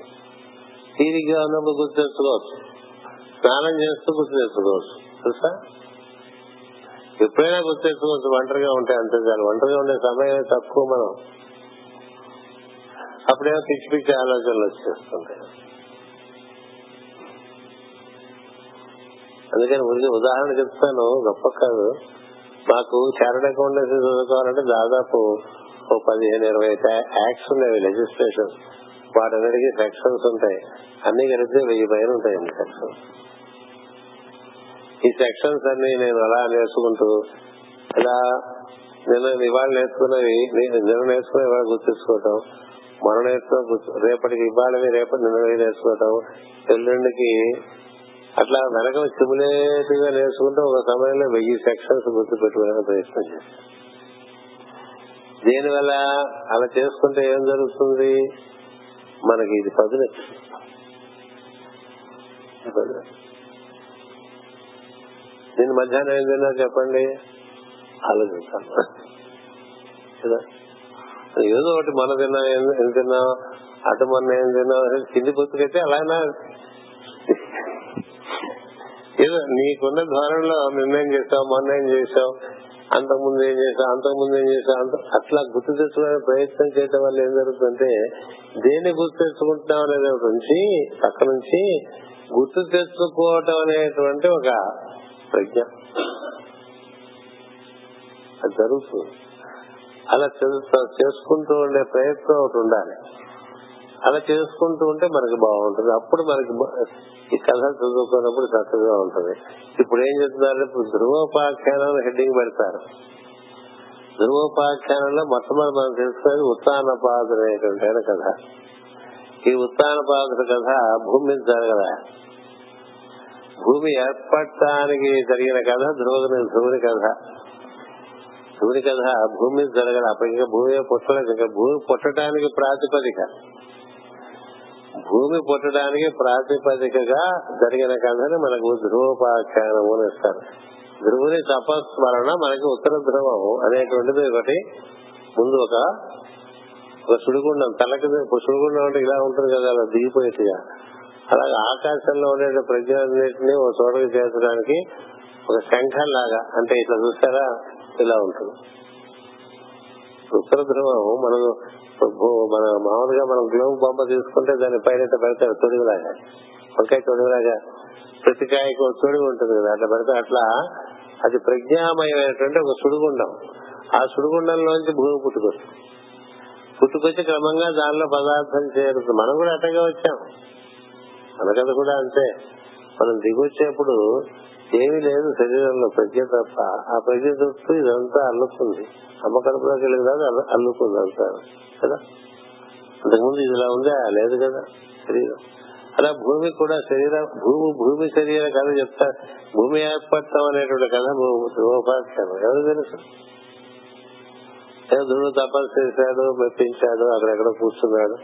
తీరిగ్గా ఉన్నప్పుడు గుర్తు తెచ్చుకోవచ్చు. స్నానం చేస్తూ గుర్తు తెచ్చుకోవచ్చు. చూసా ఎప్పుడైనా గుర్తు తెచ్చుకోవచ్చు. ఒంటరిగా ఉంటే అంతే చాలు. ఒంటరిగా ఉండే సమయం తక్కువ మనం. అప్పుడేమో పిచ్చి పిచ్చి ఆలోచనలు వచ్చేస్తుంటాయి. అందుకని ఉదాహరణ చెప్తాను. గొప్ప కాదు మాకు చార్టెడ్ అకౌంటెన్సీ చదువుకోవాలంటే దాదాపు ఓ పదిహేను ఇరవై యాక్ట్స్ ఉన్నాయి లెజిస్లేషన్ వాటన్నిటికీ సెక్షన్స్ ఉంటాయి. అన్ని కలిపితే వెయ్యి పైన ఉంటాయండి సెక్షన్స్ ఈ సెక్షన్స్ అన్ని నేను అలా నేర్చుకుంటూ ఇలా నిన్న ఇవాళ నేర్చుకున్నవి నిన్న నేర్చుకున్న ఇవాళ గుర్తించుకోవటం మనం నేర్చుకున్న రేపటికి ఇవాళవి రేపటి నిన్న నేర్చుకోవటం ఎల్లుండికి అట్లా వెనక స్టిములేట్గా నేర్చుకుంటే ఒక సమయంలో వెయ్యి సెక్షన్స్ గుర్తు పెట్టుకోవడానికి ప్రయత్నం చేస్తాం. దీనివల్ల అలా చేసుకుంటే ఏం జరుగుతుంది? మనకి ఇది పదులు నేను మధ్యాహ్నం ఏం తిన్నా చెప్పండి? ఆలోచిస్తాను కదా? ఏదో ఒకటి మన తిన్నా ఏం తిన్నాం అటు మొన్న ఏం తిన్నాం కింది పుట్టుకైతే అలానా ఏదో నీకున్న ధోరణిలో నిన్నేం చేసావు మొన్న ఏం చేసావు అంతకుముందు ఏం చేసావు అంతకుముందు ఏం చేసావు అంత అట్లా గుర్తు తెచ్చుకునే ప్రయత్నం చేయడం వల్ల ఏం జరుగుతుందంటే దేన్ని గుర్తు తెచ్చుకుంటున్నాం అనేది నుంచి పక్క నుంచి గుర్తు తెచ్చుకోవటం అనేటువంటి ఒక ప్రజ్ఞ. అది జరుగుతుంది. అలా చేసుకుంటూ ఉండే ప్రయత్నం ఒకటి ఉండాలి. అలా చేసుకుంటూ ఉంటే మనకి బాగుంటుంది. అప్పుడు మనకి ఈ కథలు చదువుకున్నప్పుడు చక్కగా ఉంటుంది. ఇప్పుడు ఏం చెప్తున్నారు? ఇప్పుడు ధ్రువోపాఖ్యానం హెడ్డింగ్ పెడతారు. ధ్రువోపాఖ్యానంలో మొట్టమొదటి మనం తెలుసుకునేది ఉత్తానపాదుడు అనేటువంటి కథ. ఈ ఉత్తానపాదుడు కథ భూమి మీద జరగదా? భూమి ఏర్పడటానికి జరిగిన కథ ధ్రువుని ధ్రువుని కథ. ధ్రువుని కథ భూమి మీద జరగదు. అప్పటికే భూమి పుట్టలేదు. ఇంకా భూమి పుట్టడానికి ప్రాతిపదిక. భూమి పుట్టడానికి ప్రాతిపదికగా జరిగిన కథని మనకు ధ్రువోపాఖ్యానము అని ఇస్తారు. ధ్రువుని తపస్మరణ మనకి ఉత్తర ధ్రువం అనేటువంటిది ఒకటి. ముందు ఒక ఒక సుడిగుండం తలకి సుడిగుండం అంటే ఇలా ఉంటుంది కదా అలా దిగిపోయేట్టుగా. అలాగే ఆకాశంలో ఉండే ప్రజలన్నింటినీ ఒక చోటకి చేర్చడానికి ఒక శంఖం లాగా అంటే ఇట్లా చూస్తారా? ఇలా ఉంటుంది. ఉత్తర ధ్రువం మనం మన మామూలుగా మనం గ్లోబ్ బొమ్మ తీసుకుంటే దాని పైన పెడతారు తొడుగులాగా. వంకాయ తొడుగులాగా. ప్రతి కాయకు ఒక ఉంటుంది కదా అట్లా పెడితే అట్లా అది ప్రజ్ఞామయమైనటువంటి ఒక సుడిగుండం. ఆ సుడిగుండంలోంచి భూమి పుట్టుకొస్తుంది. పుట్టుకొచ్చి క్రమంగా దానిలో పదార్థం చేరుతుంది. మనం కూడా అట్టగా వచ్చాం. మనకది కూడా అంతే. మనం దిగొచ్చేప్పుడు ఏమీ లేదు శరీరంలో ప్రజ్ఞ తప్ప. ఆ ప్రజ్ఞ చుట్టూ ఇదంతా అల్లుకుంది. అమ్మ కడుపులోకి వెళ్ళిన తర్వాత అల్లు- అల్లుతుంది కదా? అంతకుముందు ఇది ఇలా ఉందా? లేదు కదా శరీరం. అలా భూమి కూడా శరీరం భూమి భూమి శరీర కథ చెప్తా. భూమి ఏర్పడతాం అనేటువంటి కథ ధ్రువోపాఖ్యానం ఎవరు తెలుసు? ధ్రువుడు తపస్సు చేశాడు మెప్పించాడు అక్కడెక్కడ కూర్చున్నాడు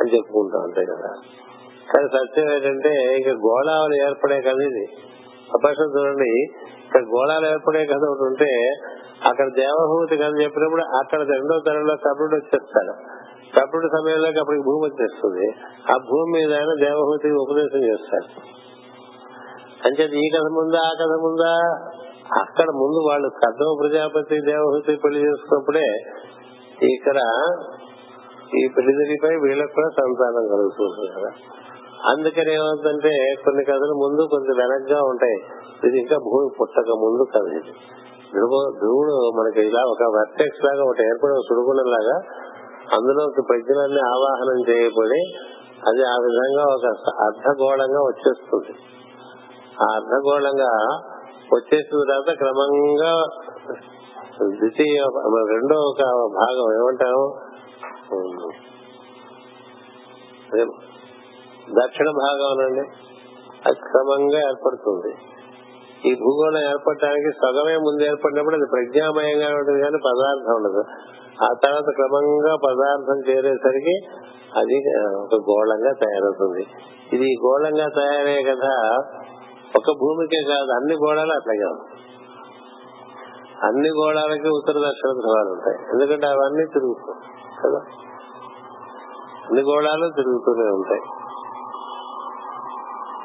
అని చెప్పుకుంటాం అంతే కదా. కానీ సత్యం ఏంటంటే ఇక గోళాలు ఏర్పడే కథ ఇది. సంభాషణ చూడండి. ఇక్కడ గోళాలు ఏర్పడే కథ ఒకటి ఉంటే అక్కడ దేవహూతి కథ చెప్పినప్పుడు అక్కడ రెండో తరంలో కపుడు వచ్చేస్తాడు. కపుడు సమయంలోకి అప్పటికి భూమి వచ్చేస్తుంది. ఆ భూమి మీద ఆయన దేవహూతికి ఉపదేశం చేస్తాడు. అంటే ఈ కథ ముందా ఆ కథ ముందా? అక్కడ ముందు వాళ్ళు కథమ ప్రజాపతి దేవహూతి పెళ్ళి చేసుకున్నప్పుడే ఇక్కడ ఈ పెళ్ళి జరిగిపోయి వీళ్ళకి కూడా సంతానం కలుగుతుంది కదా. అందుకని ఏమవుతుందంటే కొన్ని కథలు ముందు కొంచెం వెనక్గా ఉంటాయి. ఇది ఇంకా భూమి పుట్టక ముందు కథ ఇది. ధ్రువ ధ్రువుడు మనకి ఇలా ఒక వర్టెక్స్ లాగా ఒకటి ఏర్పడి ఒక సుడుగుణం అందులోకి ప్రజ్ఞలన్నీ ఆవాహనం చేయబడి అది ఆ విధంగా ఒక అర్ధగోళంగా వచ్చేస్తుంది. ఆ అర్ధగోళంగా వచ్చేసిన తర్వాత క్రమంగా ద్వితీయ రెండో ఒక భాగం ఏమంటాము దక్షిణ భాగం అండి అది క్రమంగా ఏర్పడుతుంది. ఈ భూగోళం ఏర్పడటానికి సగమే ముందు ఏర్పడినప్పుడు అది ప్రజ్ఞామయంగా ఉంటుంది కానీ పదార్థం ఉండదు. ఆ తర్వాత క్రమంగా పదార్థం చేరేసరికి అది ఒక గోళంగా తయారవుతుంది. ఇది గోళంగా తయారయ్యే కదా ఒక భూమికే కాదు అన్ని గోళాలు అట్లాగే అన్ని గోళాలకి ఉత్తర దక్షిణ ధ్రువాలు ఉంటాయి. ఎందుకంటే అవన్నీ తిరుగుతాయి కదా? అన్ని గోళాలు తిరుగుతూనే ఉంటాయి.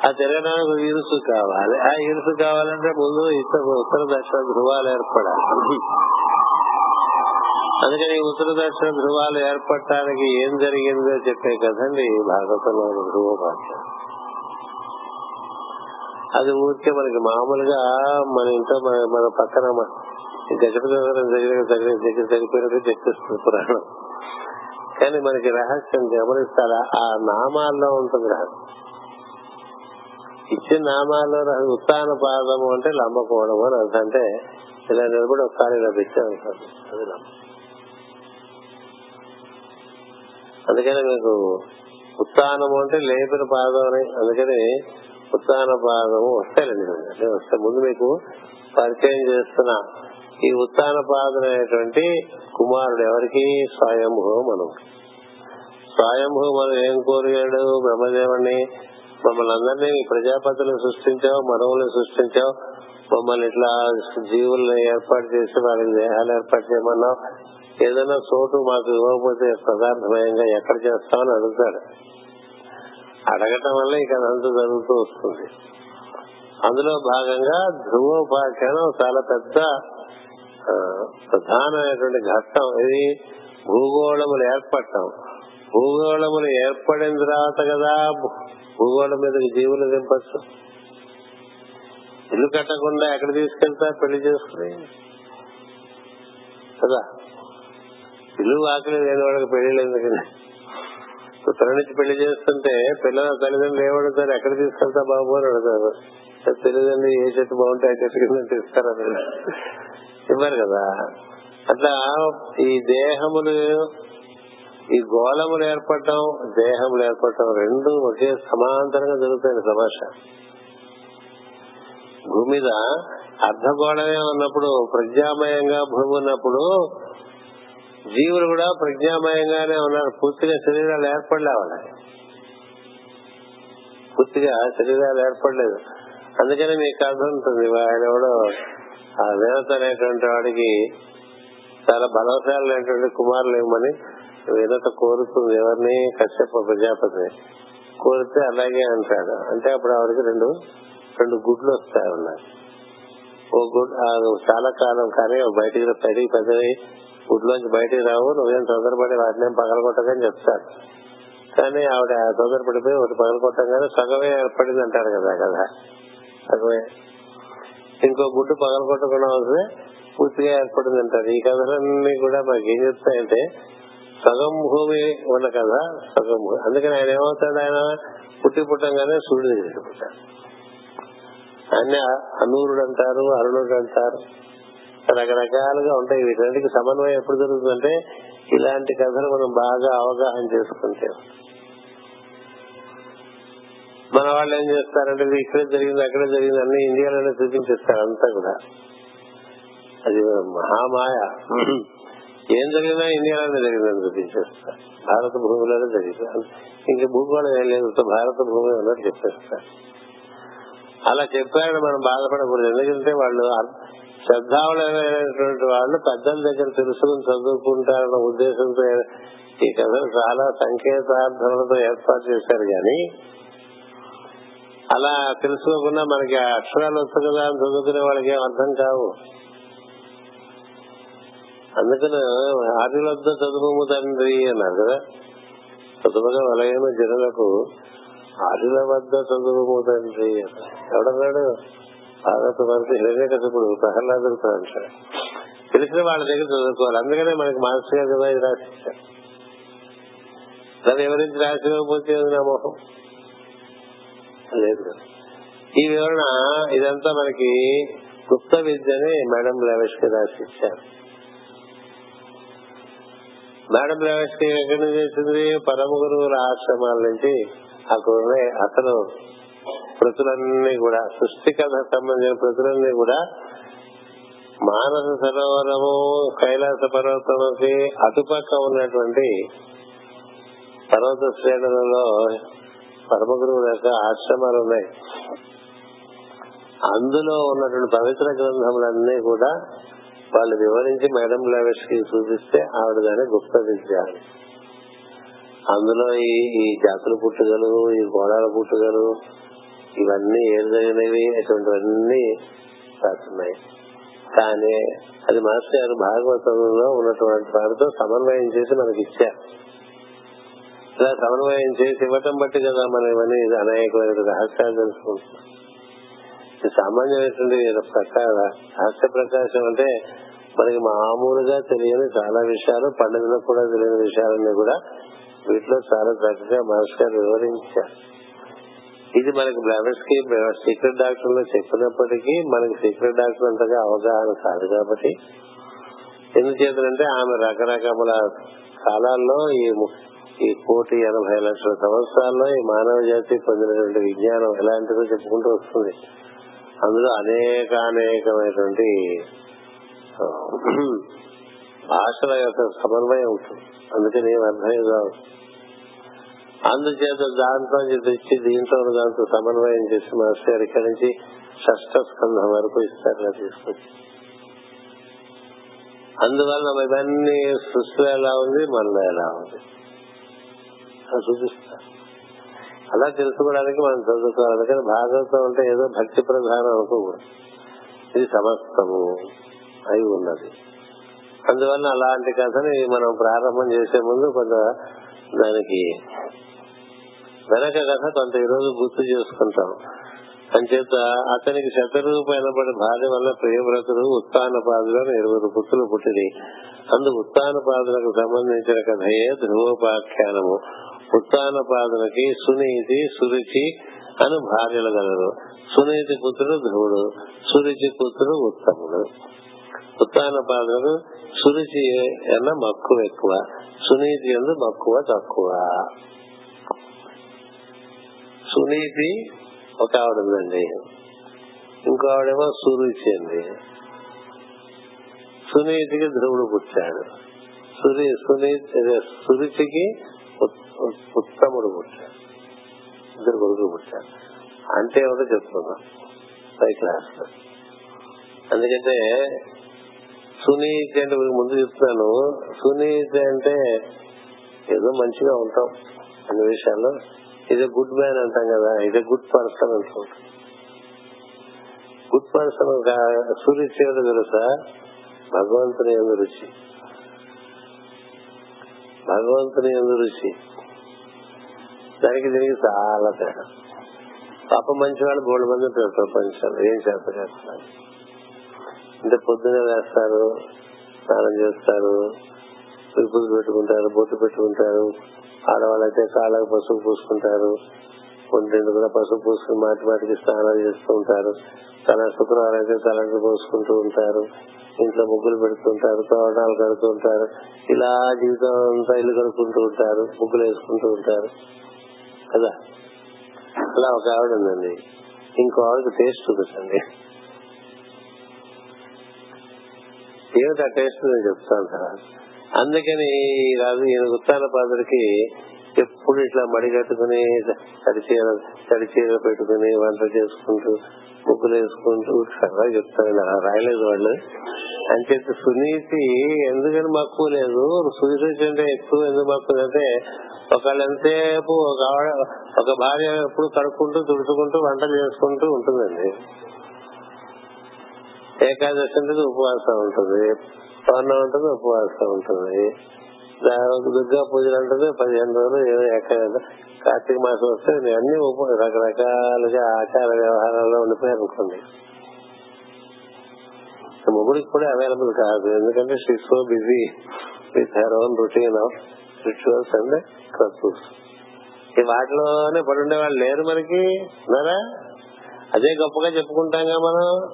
ఆ తిరగడానికి ఇరుసు కావాలి. ఆ ఇరుసు కావాలంటే ముందు ఇతర ఉత్తర దక్షిణ ధ్రువాలు ఏర్పడాలి. అందుకని ఉత్తర దక్షిణ ధ్రువాలు ఏర్పడటానికి ఏం జరిగిందో చెప్పే కదండి భాగవతంలోని ధ్రువ భాష అది ఊరికే మనకి మామూలుగా మన ఇంట్లో మన మన పక్కన గజపతివరం దగ్గర దగ్గర దగ్గర చనిపోయినట్టు చెప్పిస్తుంది పురాణం. కానీ మనకి రహస్యం గమనిస్తారా? ఆ నామాల్లో ఉంటుంది రహస్యం ఇచ్చిన నామాల్లో ఉత్సాహన ఉత్తాన పాదము అంటే లంబకోవడం అని అర్థం. అంటే ఇలా నిలబడి ఒకసారి ఇలా పెట్టాను అది అందుకని మీకు ఉత్తానము అంటే లేపిన పాదం అని అందుకని ఉత్తాన పాదము వస్తాయండి అంటే వస్తే ముందు మీకు పరిచయం చేస్తున్నా ఈ ఉత్తాన పాదం అనేటువంటి కుమారుడు ఎవరికి? స్వయంభూ మనం స్వయంభూ మనం ఏం కోరిగాడు బ్రహ్మదేవుణ్ణి? మమ్మల్ని అందరినీ ప్రజాపతులను సృష్టించావు మనవులను సృష్టించావు. మమ్మల్ని ఇట్లా జీవుల్ని ఏర్పాటు చేసి వారికి దేహాలు ఏర్పాటు చేయమన్నావు. ఏదైనా చోటు మాకు ఇవ్వకపోతే పదార్థమయంగా ఎక్కడ చేస్తామని అడుగుతాడు. అడగటం వల్ల ఇక అంత జరుగుతూ వస్తుంది. అందులో భాగంగా ధ్రువోపాఖ్యానం చాలా పెద్ద ప్రధానమైనటువంటి ఘట్టం. ఇది భూగోళములు ఏర్పడటం. భూగోళములు ఏర్పడిన తర్వాత కదా భూగోళం మీద జీవులు దింపచ్చు ఇల్లు కట్టకుండా ఎక్కడ తీసుకెళ్తా? పెళ్ళి చేసుకుని. కదా? ఇల్లు వాకిలి లేని వాడికి పెళ్ళి ఎందుకని ఉత్తరం నుంచి పెళ్ళి చేస్తుంటే పిల్లల తల్లిదండ్రులు ఏమడుగుతారు? ఎక్కడ తీసుకెళ్తా బాబు అని అడుగుతారు. తల్లిదండ్రులు ఏ చెట్టు బాగుంటే ఆ చెట్టు కింద ఇస్తారు ఇవ్వరు కదా? అట్లా ఈ దేహములు ఈ గోళములు ఏర్పడటం దేహములు ఏర్పడటం రెండు ఒకే సమాంతరంగా జరుగుతాయి సమాష. భూమి మీద అర్ధగోళమే ఉన్నప్పుడు ప్రజ్ఞామయంగా భూమి ఉన్నప్పుడు జీవులు కూడా ప్రజ్ఞామయంగానే ఉన్నారు. పూర్తిగా శరీరాలు ఏర్పడలేవాలి పూర్తిగా శరీరాలు ఏర్పడలేదు. అందుకని మీకు అర్థం ఉంటుంది ఆయన ఎవడో ఆ దేవత అనేటువంటి వాడికి చాలా బలవశాలైనటువంటి కుమారులు ఏమని వినత కోరుతుంది ఎవరిని కశ్యప ప్రజాపతి కోరితే అలాగే అంటాడు. అంటే అప్పుడు ఆవిడకి రెండు రెండు గుడ్లు వస్తాయి ఉన్నారు ఓ గుడ్ చాలా కాలం కానీ బయటికి బయటికి పెద్దవి గుడ్లోంచి బయటికి రావు నువ్వేం తొందరపడి వాటిని పగలగొట్టకని చెప్తాడు. కానీ ఆవిడ తొందరపడిపోయి ఒకటి పగలగొట్టంగానే సగమే ఏర్పడింది అంటారు కదా కదా సగమే. ఇంకో గుడ్డు పగలగొట్టకుండా వస్తే పూర్తిగా ఏర్పడింది అంటారు ఈ కథలన్నీ కూడా మాకు ఏం చెప్తాయంటే సగం భూమి ఉన్న కదా సగం భూమి. అందుకని ఆయన ఏమవుతాడు? ఆయన పుట్టి పుట్టంగానే సూర్యుడు తీసుకుంటాడు అనూరుడు అంటారు అరుణుడు అంటారు. రకరకాలుగా ఉంటాయి వీటన్నిటికి సమన్వయం ఎప్పుడు జరుగుతుందంటే ఇలాంటి కథలు మనం బాగా అవగాహన చేసుకుంటే. మన వాళ్ళు ఏం చేస్తారంటే ఇది ఇక్కడే జరిగింది అక్కడే జరిగింది అన్ని ఇండియాలోనే చూపించేస్తారు అంతా కూడా. అది మహామాయ. ఏం జరిగినా ఇండియాలోనే జరిగిందని చూపించేస్తారు భారత భూమిలోనే జరిగింది. ఇంకా భూగోళం ఏం లేదు. భారత భూమి అన్నట్టు చెప్పేస్తారు. అలా చెప్పారని మనం బాధపడకూడదు. ఎందుకంటే వాళ్ళు శ్రద్ధావులైనటువంటి వాళ్ళు పెద్దల దగ్గర తెలుసుకుని చదువుకుంటారన్న ఉద్దేశంతో ఈ కథలు చాలా సంకేతార్థములతో ఏర్పాటు చేశారు కానీ అలా తెలుసుకోకుండా మనకి అక్షరాలు వచ్చు కదా అని చదువుకునే వాళ్ళకి ఏం అర్థం కావు. అందుకని ఆర్యులద్ద చదువు తండ్రి అన్నారు కదా. చదువుగా వలయన జనులకు ఆర్యుల వద్ద చదువు తండ్రి ఎవడన్నాడు? భారత వరకు హిరణ్యకశపుడు ప్రహ్లాదుడితో అంటాడు తెలిసిన వాళ్ళ దగ్గర చదువుకోవాలి. అందుకనే మనకి మాస్టర్ గారు కదా ఇది రాసిచ్చారు. దాన్ని ఎవరించి రాసివ్వకపోతే నా మొహం? లేదు. ఈ వివరణ ఇదంతా మనకి గుప్త విద్యని మేడం లవేష్కి రాసిచ్చారు. మేడం ప్రవేశం ఎక్కడి నుంచి వచ్చింది పరమ గురువుల ఆశ్రమాల నుంచి అక్కడ అతను ప్రతులన్నీ కూడా సృష్టి కథ సంబంధించిన ప్రతులన్నీ కూడా మానస సరోవరము కైలాస పర్వతముకి అటుపక్క ఉన్నటువంటి పర్వత శ్రేణులలో పరమ గురువుల యొక్క ఆశ్రమాలు ఉన్నాయి. అందులో ఉన్నటువంటి పవిత్ర గ్రంథములన్నీ కూడా వాళ్ళు వివరించి మేడం లవేష్కి చూపిస్తే ఆవిడ దాన్ని గుప్త విద్య అందులో ఈ ఈ జాతుల పుట్టుకలు ఈ గోడాల పుట్టుకలు ఇవన్నీ ఏం జరిగినవి అటువంటివన్నీ రాస్తున్నాయి. కానీ అది మాస్టర్ గారు భాగవతంలో ఉన్నటువంటి వారితో సమన్వయం చేసి మనకి ఇచ్చారు. ఇలా సమన్వయం చేసి ఇవ్వటం బట్టి కదా మనం ఇవన్నీ అనేకమైన రహస్యాలు తెలుసుకుంటున్నాం. ఇది సామాన్యమైనటువంటి రహస్య ప్రకాశం అంటే మనకి మామూలుగా తెలియని చాలా విషయాలు పండుగలో కూడా తెలియని విషయాలన్నీ కూడా వీటిలో చాలా చక్కగా మాస్టర్ గారు వివరించారు. ఇది మనకి బ్లవర్స్కి సీక్రెట్ డాక్టర్లో చెప్పినప్పటికీ మనకి సీక్రెట్ డాక్టర్ అంతగా అవగాహన కాదు కాబట్టి. ఎందుచేతంటే ఆమె రకరకముల కాలాల్లో ఈ ఈ కోటి ఎనభై లక్షల సంవత్సరాల్లో ఈ మానవ జాతి పొందినటువంటి విజ్ఞానం ఎలాంటిదో చెప్పుకుంటూ వస్తుంది. అందులో అనేక అనేకమైనటువంటి భాషల యొక్క సమన్వయం ఉంటుంది. అందుకని ఏం అర్థం కాదు అందుచేత దాంట్లో తెచ్చి దీంట్లో దాంతో సమన్వయం చేసి మాస్టర్ గారు ఇక్కడి నుంచి షష్ట స్కంధం వరకు ఇస్తారు తీసుకొచ్చి. అందువల్ల ఇవన్నీ సృష్టిలో ఎలా ఉంది? మనలో ఎలా ఉంది? చూపిస్తారు అలా తెలుసుకోవడానికి మనం చదువుకోవాలి. అందుకని భాగవతం అంటే ఏదో భక్తి ప్రధానం అనుకోకూడదు. ఇది సమస్తము. అయి ఉన్నది. అందువల్ల అలాంటి కథని మనం ప్రారంభం చేసే ముందు కొంత దానికి వెనక కథ కొంత ఈరోజు గుర్తు చేసుకుంటాం. అంచేత అతనికి శతరూపైనబడి భార్య వల్ల ప్రియవ్రతుడు ఉత్తానపాదులు ఇరవై పుత్రులు పుట్టింది అందు ఉత్తానపాదులకు సంబంధించిన కథయే ధ్రువోపాఖ్యానము. ఉత్తానపాదులకి సునీతి సురుచి అని భార్యలు గలరు. సునీతి పుత్రుడు ధ్రువుడు సురుచి పుత్రుడు ఉత్తముడు. ఉత్తాన ఉత్తానపాదులకు సురుచి అన్న మక్కువ ఎక్కువ. సునీతి ఎందు మక్కువ తక్కువ. సునీతి ఒక ఆవిడ ఉందండి ఇంకో ఆవిడేమో సురుచి అండి. సునీతికి ధ్రువుడు పుట్టాడు. సురి సునీతి సురుచికి ఉత్తముడు పుట్టాడు. ఇద్దరు కొడుకులు పుట్టాడు అంటే ఏమిటో చెప్తున్నాం. పై క్లాస్లో ఎందుకంటే సునీతి అంటే ముందు చెప్తున్నాను. సునీతి అంటే ఏదో మంచిగా ఉంటాం అన్ని విషయాల్లో ఇది గుడ్ మ్యాన్ అంటాం కదా. ఇది గుడ్ పర్సన్ అనుకుంటాం గుడ్ పర్సన్ సురుచి ఏదో తెలుసా? భగవంతుని ఎందు రుచి. భగవంతుని ఎందు రుచి. దానికి దీనికి చాలా తేడా. పాప మంచి వాళ్ళు గోల్డ్ మంది ఉంటారు ఏం చేత చేస్తున్నారు అంటే పొద్దున వేస్తారు స్నానం చేస్తారు పిలుపులు పెట్టుకుంటారు బొట్టు పెట్టుకుంటారు. ఆడవాళ్ళైతే కాళ్ళకు పసుపు పూసుకుంటారు. ఒంటింటి కూడా పసుపు పూసుకుని మాటి మాటికి స్నానాలు చేస్తూ ఉంటారు. తన శుక్రవారం అయితే తలంటి పోసుకుంటూ ఉంటారు. ఇంట్లో ముగ్గులు పెడుతుంటారు తోరణాలు కడుతూ ఉంటారు. ఇలా జీవితం అంతా ఇల్లు కడుక్కుంటూ ఉంటారు ముగ్గులు వేసుకుంటూ ఉంటారు. కదా? అలా ఒక ఆవిడ ఉందండి. ఇంకో ఆవిడకి టేస్ట్ చూపించండి ఏమిటి ఆ టేస్ట్ నేను చెప్తాను. తర్వాత అందుకని ఈ రాజు ఈయన ఉత్తాన పాదుడికి ఎప్పుడు ఇట్లా మడిగట్టుకుని తడిచీర తడిచీర పెట్టుకుని వంట చేసుకుంటూ ముగ్గులు వేసుకుంటూ సరదా చెప్తాను అలా రాయలేదు వాళ్ళు. అని చెప్పి సునీతి ఎందుకని మక్కువ లేదు? సునీతి అంటే ఎక్కువ ఎందుకు మక్కువ అంటే ఒకళ్ళు ఎంతసేపు ఒక ఒక భార్య ఎప్పుడు కడుక్కుంటూ తుడుచుకుంటూ వంట చేసుకుంటూ ఉంటుందండి. ఏకాదశి ఉంటుంది ఉపవాసం ఉంటుంది. పౌర్ణం ఉంటుంది ఉపవాసం ఉంటుంది. దుర్గా పూజలు ఉంటుంది పదిహేను రోజులు ఏదో ఏకాదశి. కార్తీక మాసం వస్తే అన్ని ఉప రకరకాలుగా ఆచార వ్యవహారాల్లో ఉండిపోయారు అనుకోండి. ముగ్గురికి కూడా అవైలబుల్ కాదు. ఎందుకంటే she so busy with her own routine of rituals and క్రతుస్ ఈ వాటిలోనే పడుండే వాళ్ళు లేరు మనకి. ఉన్నారా? అదే గొప్పగా చెప్పుకుంటాంగా మనం.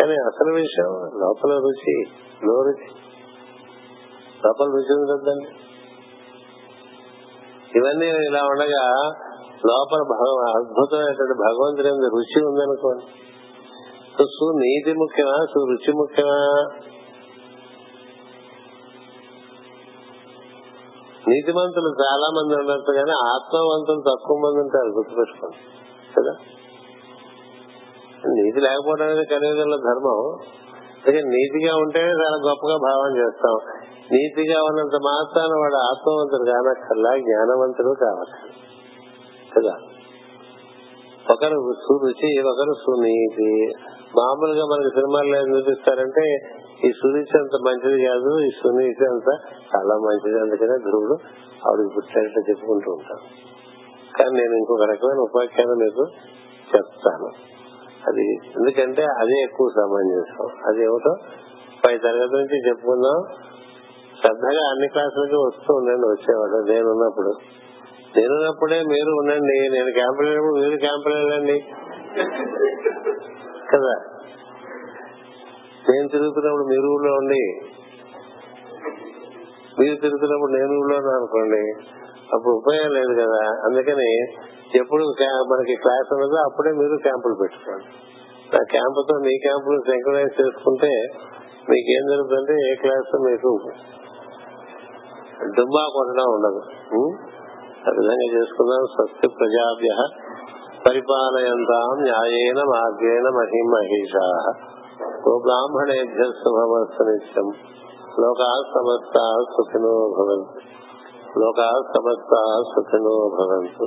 కానీ అసలు విషయం లోపల రుచి లో రుచి. లోపల రుచి ఉంటుందండి ఇవన్నీ ఇలా ఉండగా లోపల అద్భుతమైనటువంటి భగవంతుడి మీద రుచి ఉందనుకోండి. సునీతి ముఖ్యమా? సురుచి ముఖ్యమా? నీతిమంతులు చాలా మంది ఉండొచ్చు కానీ ఆత్మవంతులు తక్కువ మంది ఉంటారు గుర్తుపెట్టుకోండి. కదా? నీతి లేకపోవడం అనేది కలియుగంలో ధర్మం. అందుకే నీతిగా ఉంటేనే చాలా గొప్పగా భావం చేస్తాం. నీతిగా ఉన్నంత మాత్రాన వాడు ఆత్మవంతుడు కానక్కర్లా జ్ఞానవంతుడు కావచ్చు కదా? ఒకరు సురుచి ఒకరు సునీతి. మామూలుగా మనకి సినిమాల్లో ఏం చూపిస్తారంటే ఈ సురుచి అంత మంచిది కాదు ఈ సునీతి అంత చాలా మంచిది అందుకనే ధ్రువుడు ఆవిడకి పుట్టినట్టు చెప్పుకుంటూ ఉంటాను కానీ నేను ఇంకొక రకమైన ఉపాఖ్యానం మీకు చెప్తాను. అది. ఎందుకంటే అదే ఎక్కువ సమంజసం అది ఏమిటో పై తరగతి నుంచి చెప్పుకుందాం. శ్రద్ధగా అన్ని క్లాసులకి వస్తూ ఉండండి వచ్చేవాడు నేనున్నప్పుడు నేనున్నప్పుడే మీరు ఉండండి. నేను క్యాంపు లేనప్పుడు మీరు క్యాంపు వెళ్ళండి. కదా? నేను తిరుగుతున్నప్పుడు మీరు ఊళ్ళో ఉండి మీరు తిరుగుతున్నప్పుడు నేను ఊళ్ళో అనుకోండి. అప్పుడు ఉపయోగం లేదు కదా. అందుకని ఎప్పుడు మనకి క్లాస్ ఉన్నదో అప్పుడే మీరు క్యాంపులు పెట్టుకోండి. ఆ క్యాంపుతో మీ క్యాంపులు సింక్రనైజ్ చేసుకుంటే మీకేం జరుగుతుందంటే ఏ క్లాస్ మీకు డుమ్మా కొట్టడం ఉండదు. ఆ విధంగా చేసుకుందాం. స్వస్తి ప్రజాభ్య పరిపాలయంతాం న్యాయేన మార్గేణ మహిమహీషా. గోబ్రాహ్మణేభ్య శుభమస్తు నిత్యం లోకా సమస్త సుఖినో భవంతు. లోకా సమస్త సుఖినో భవంతు.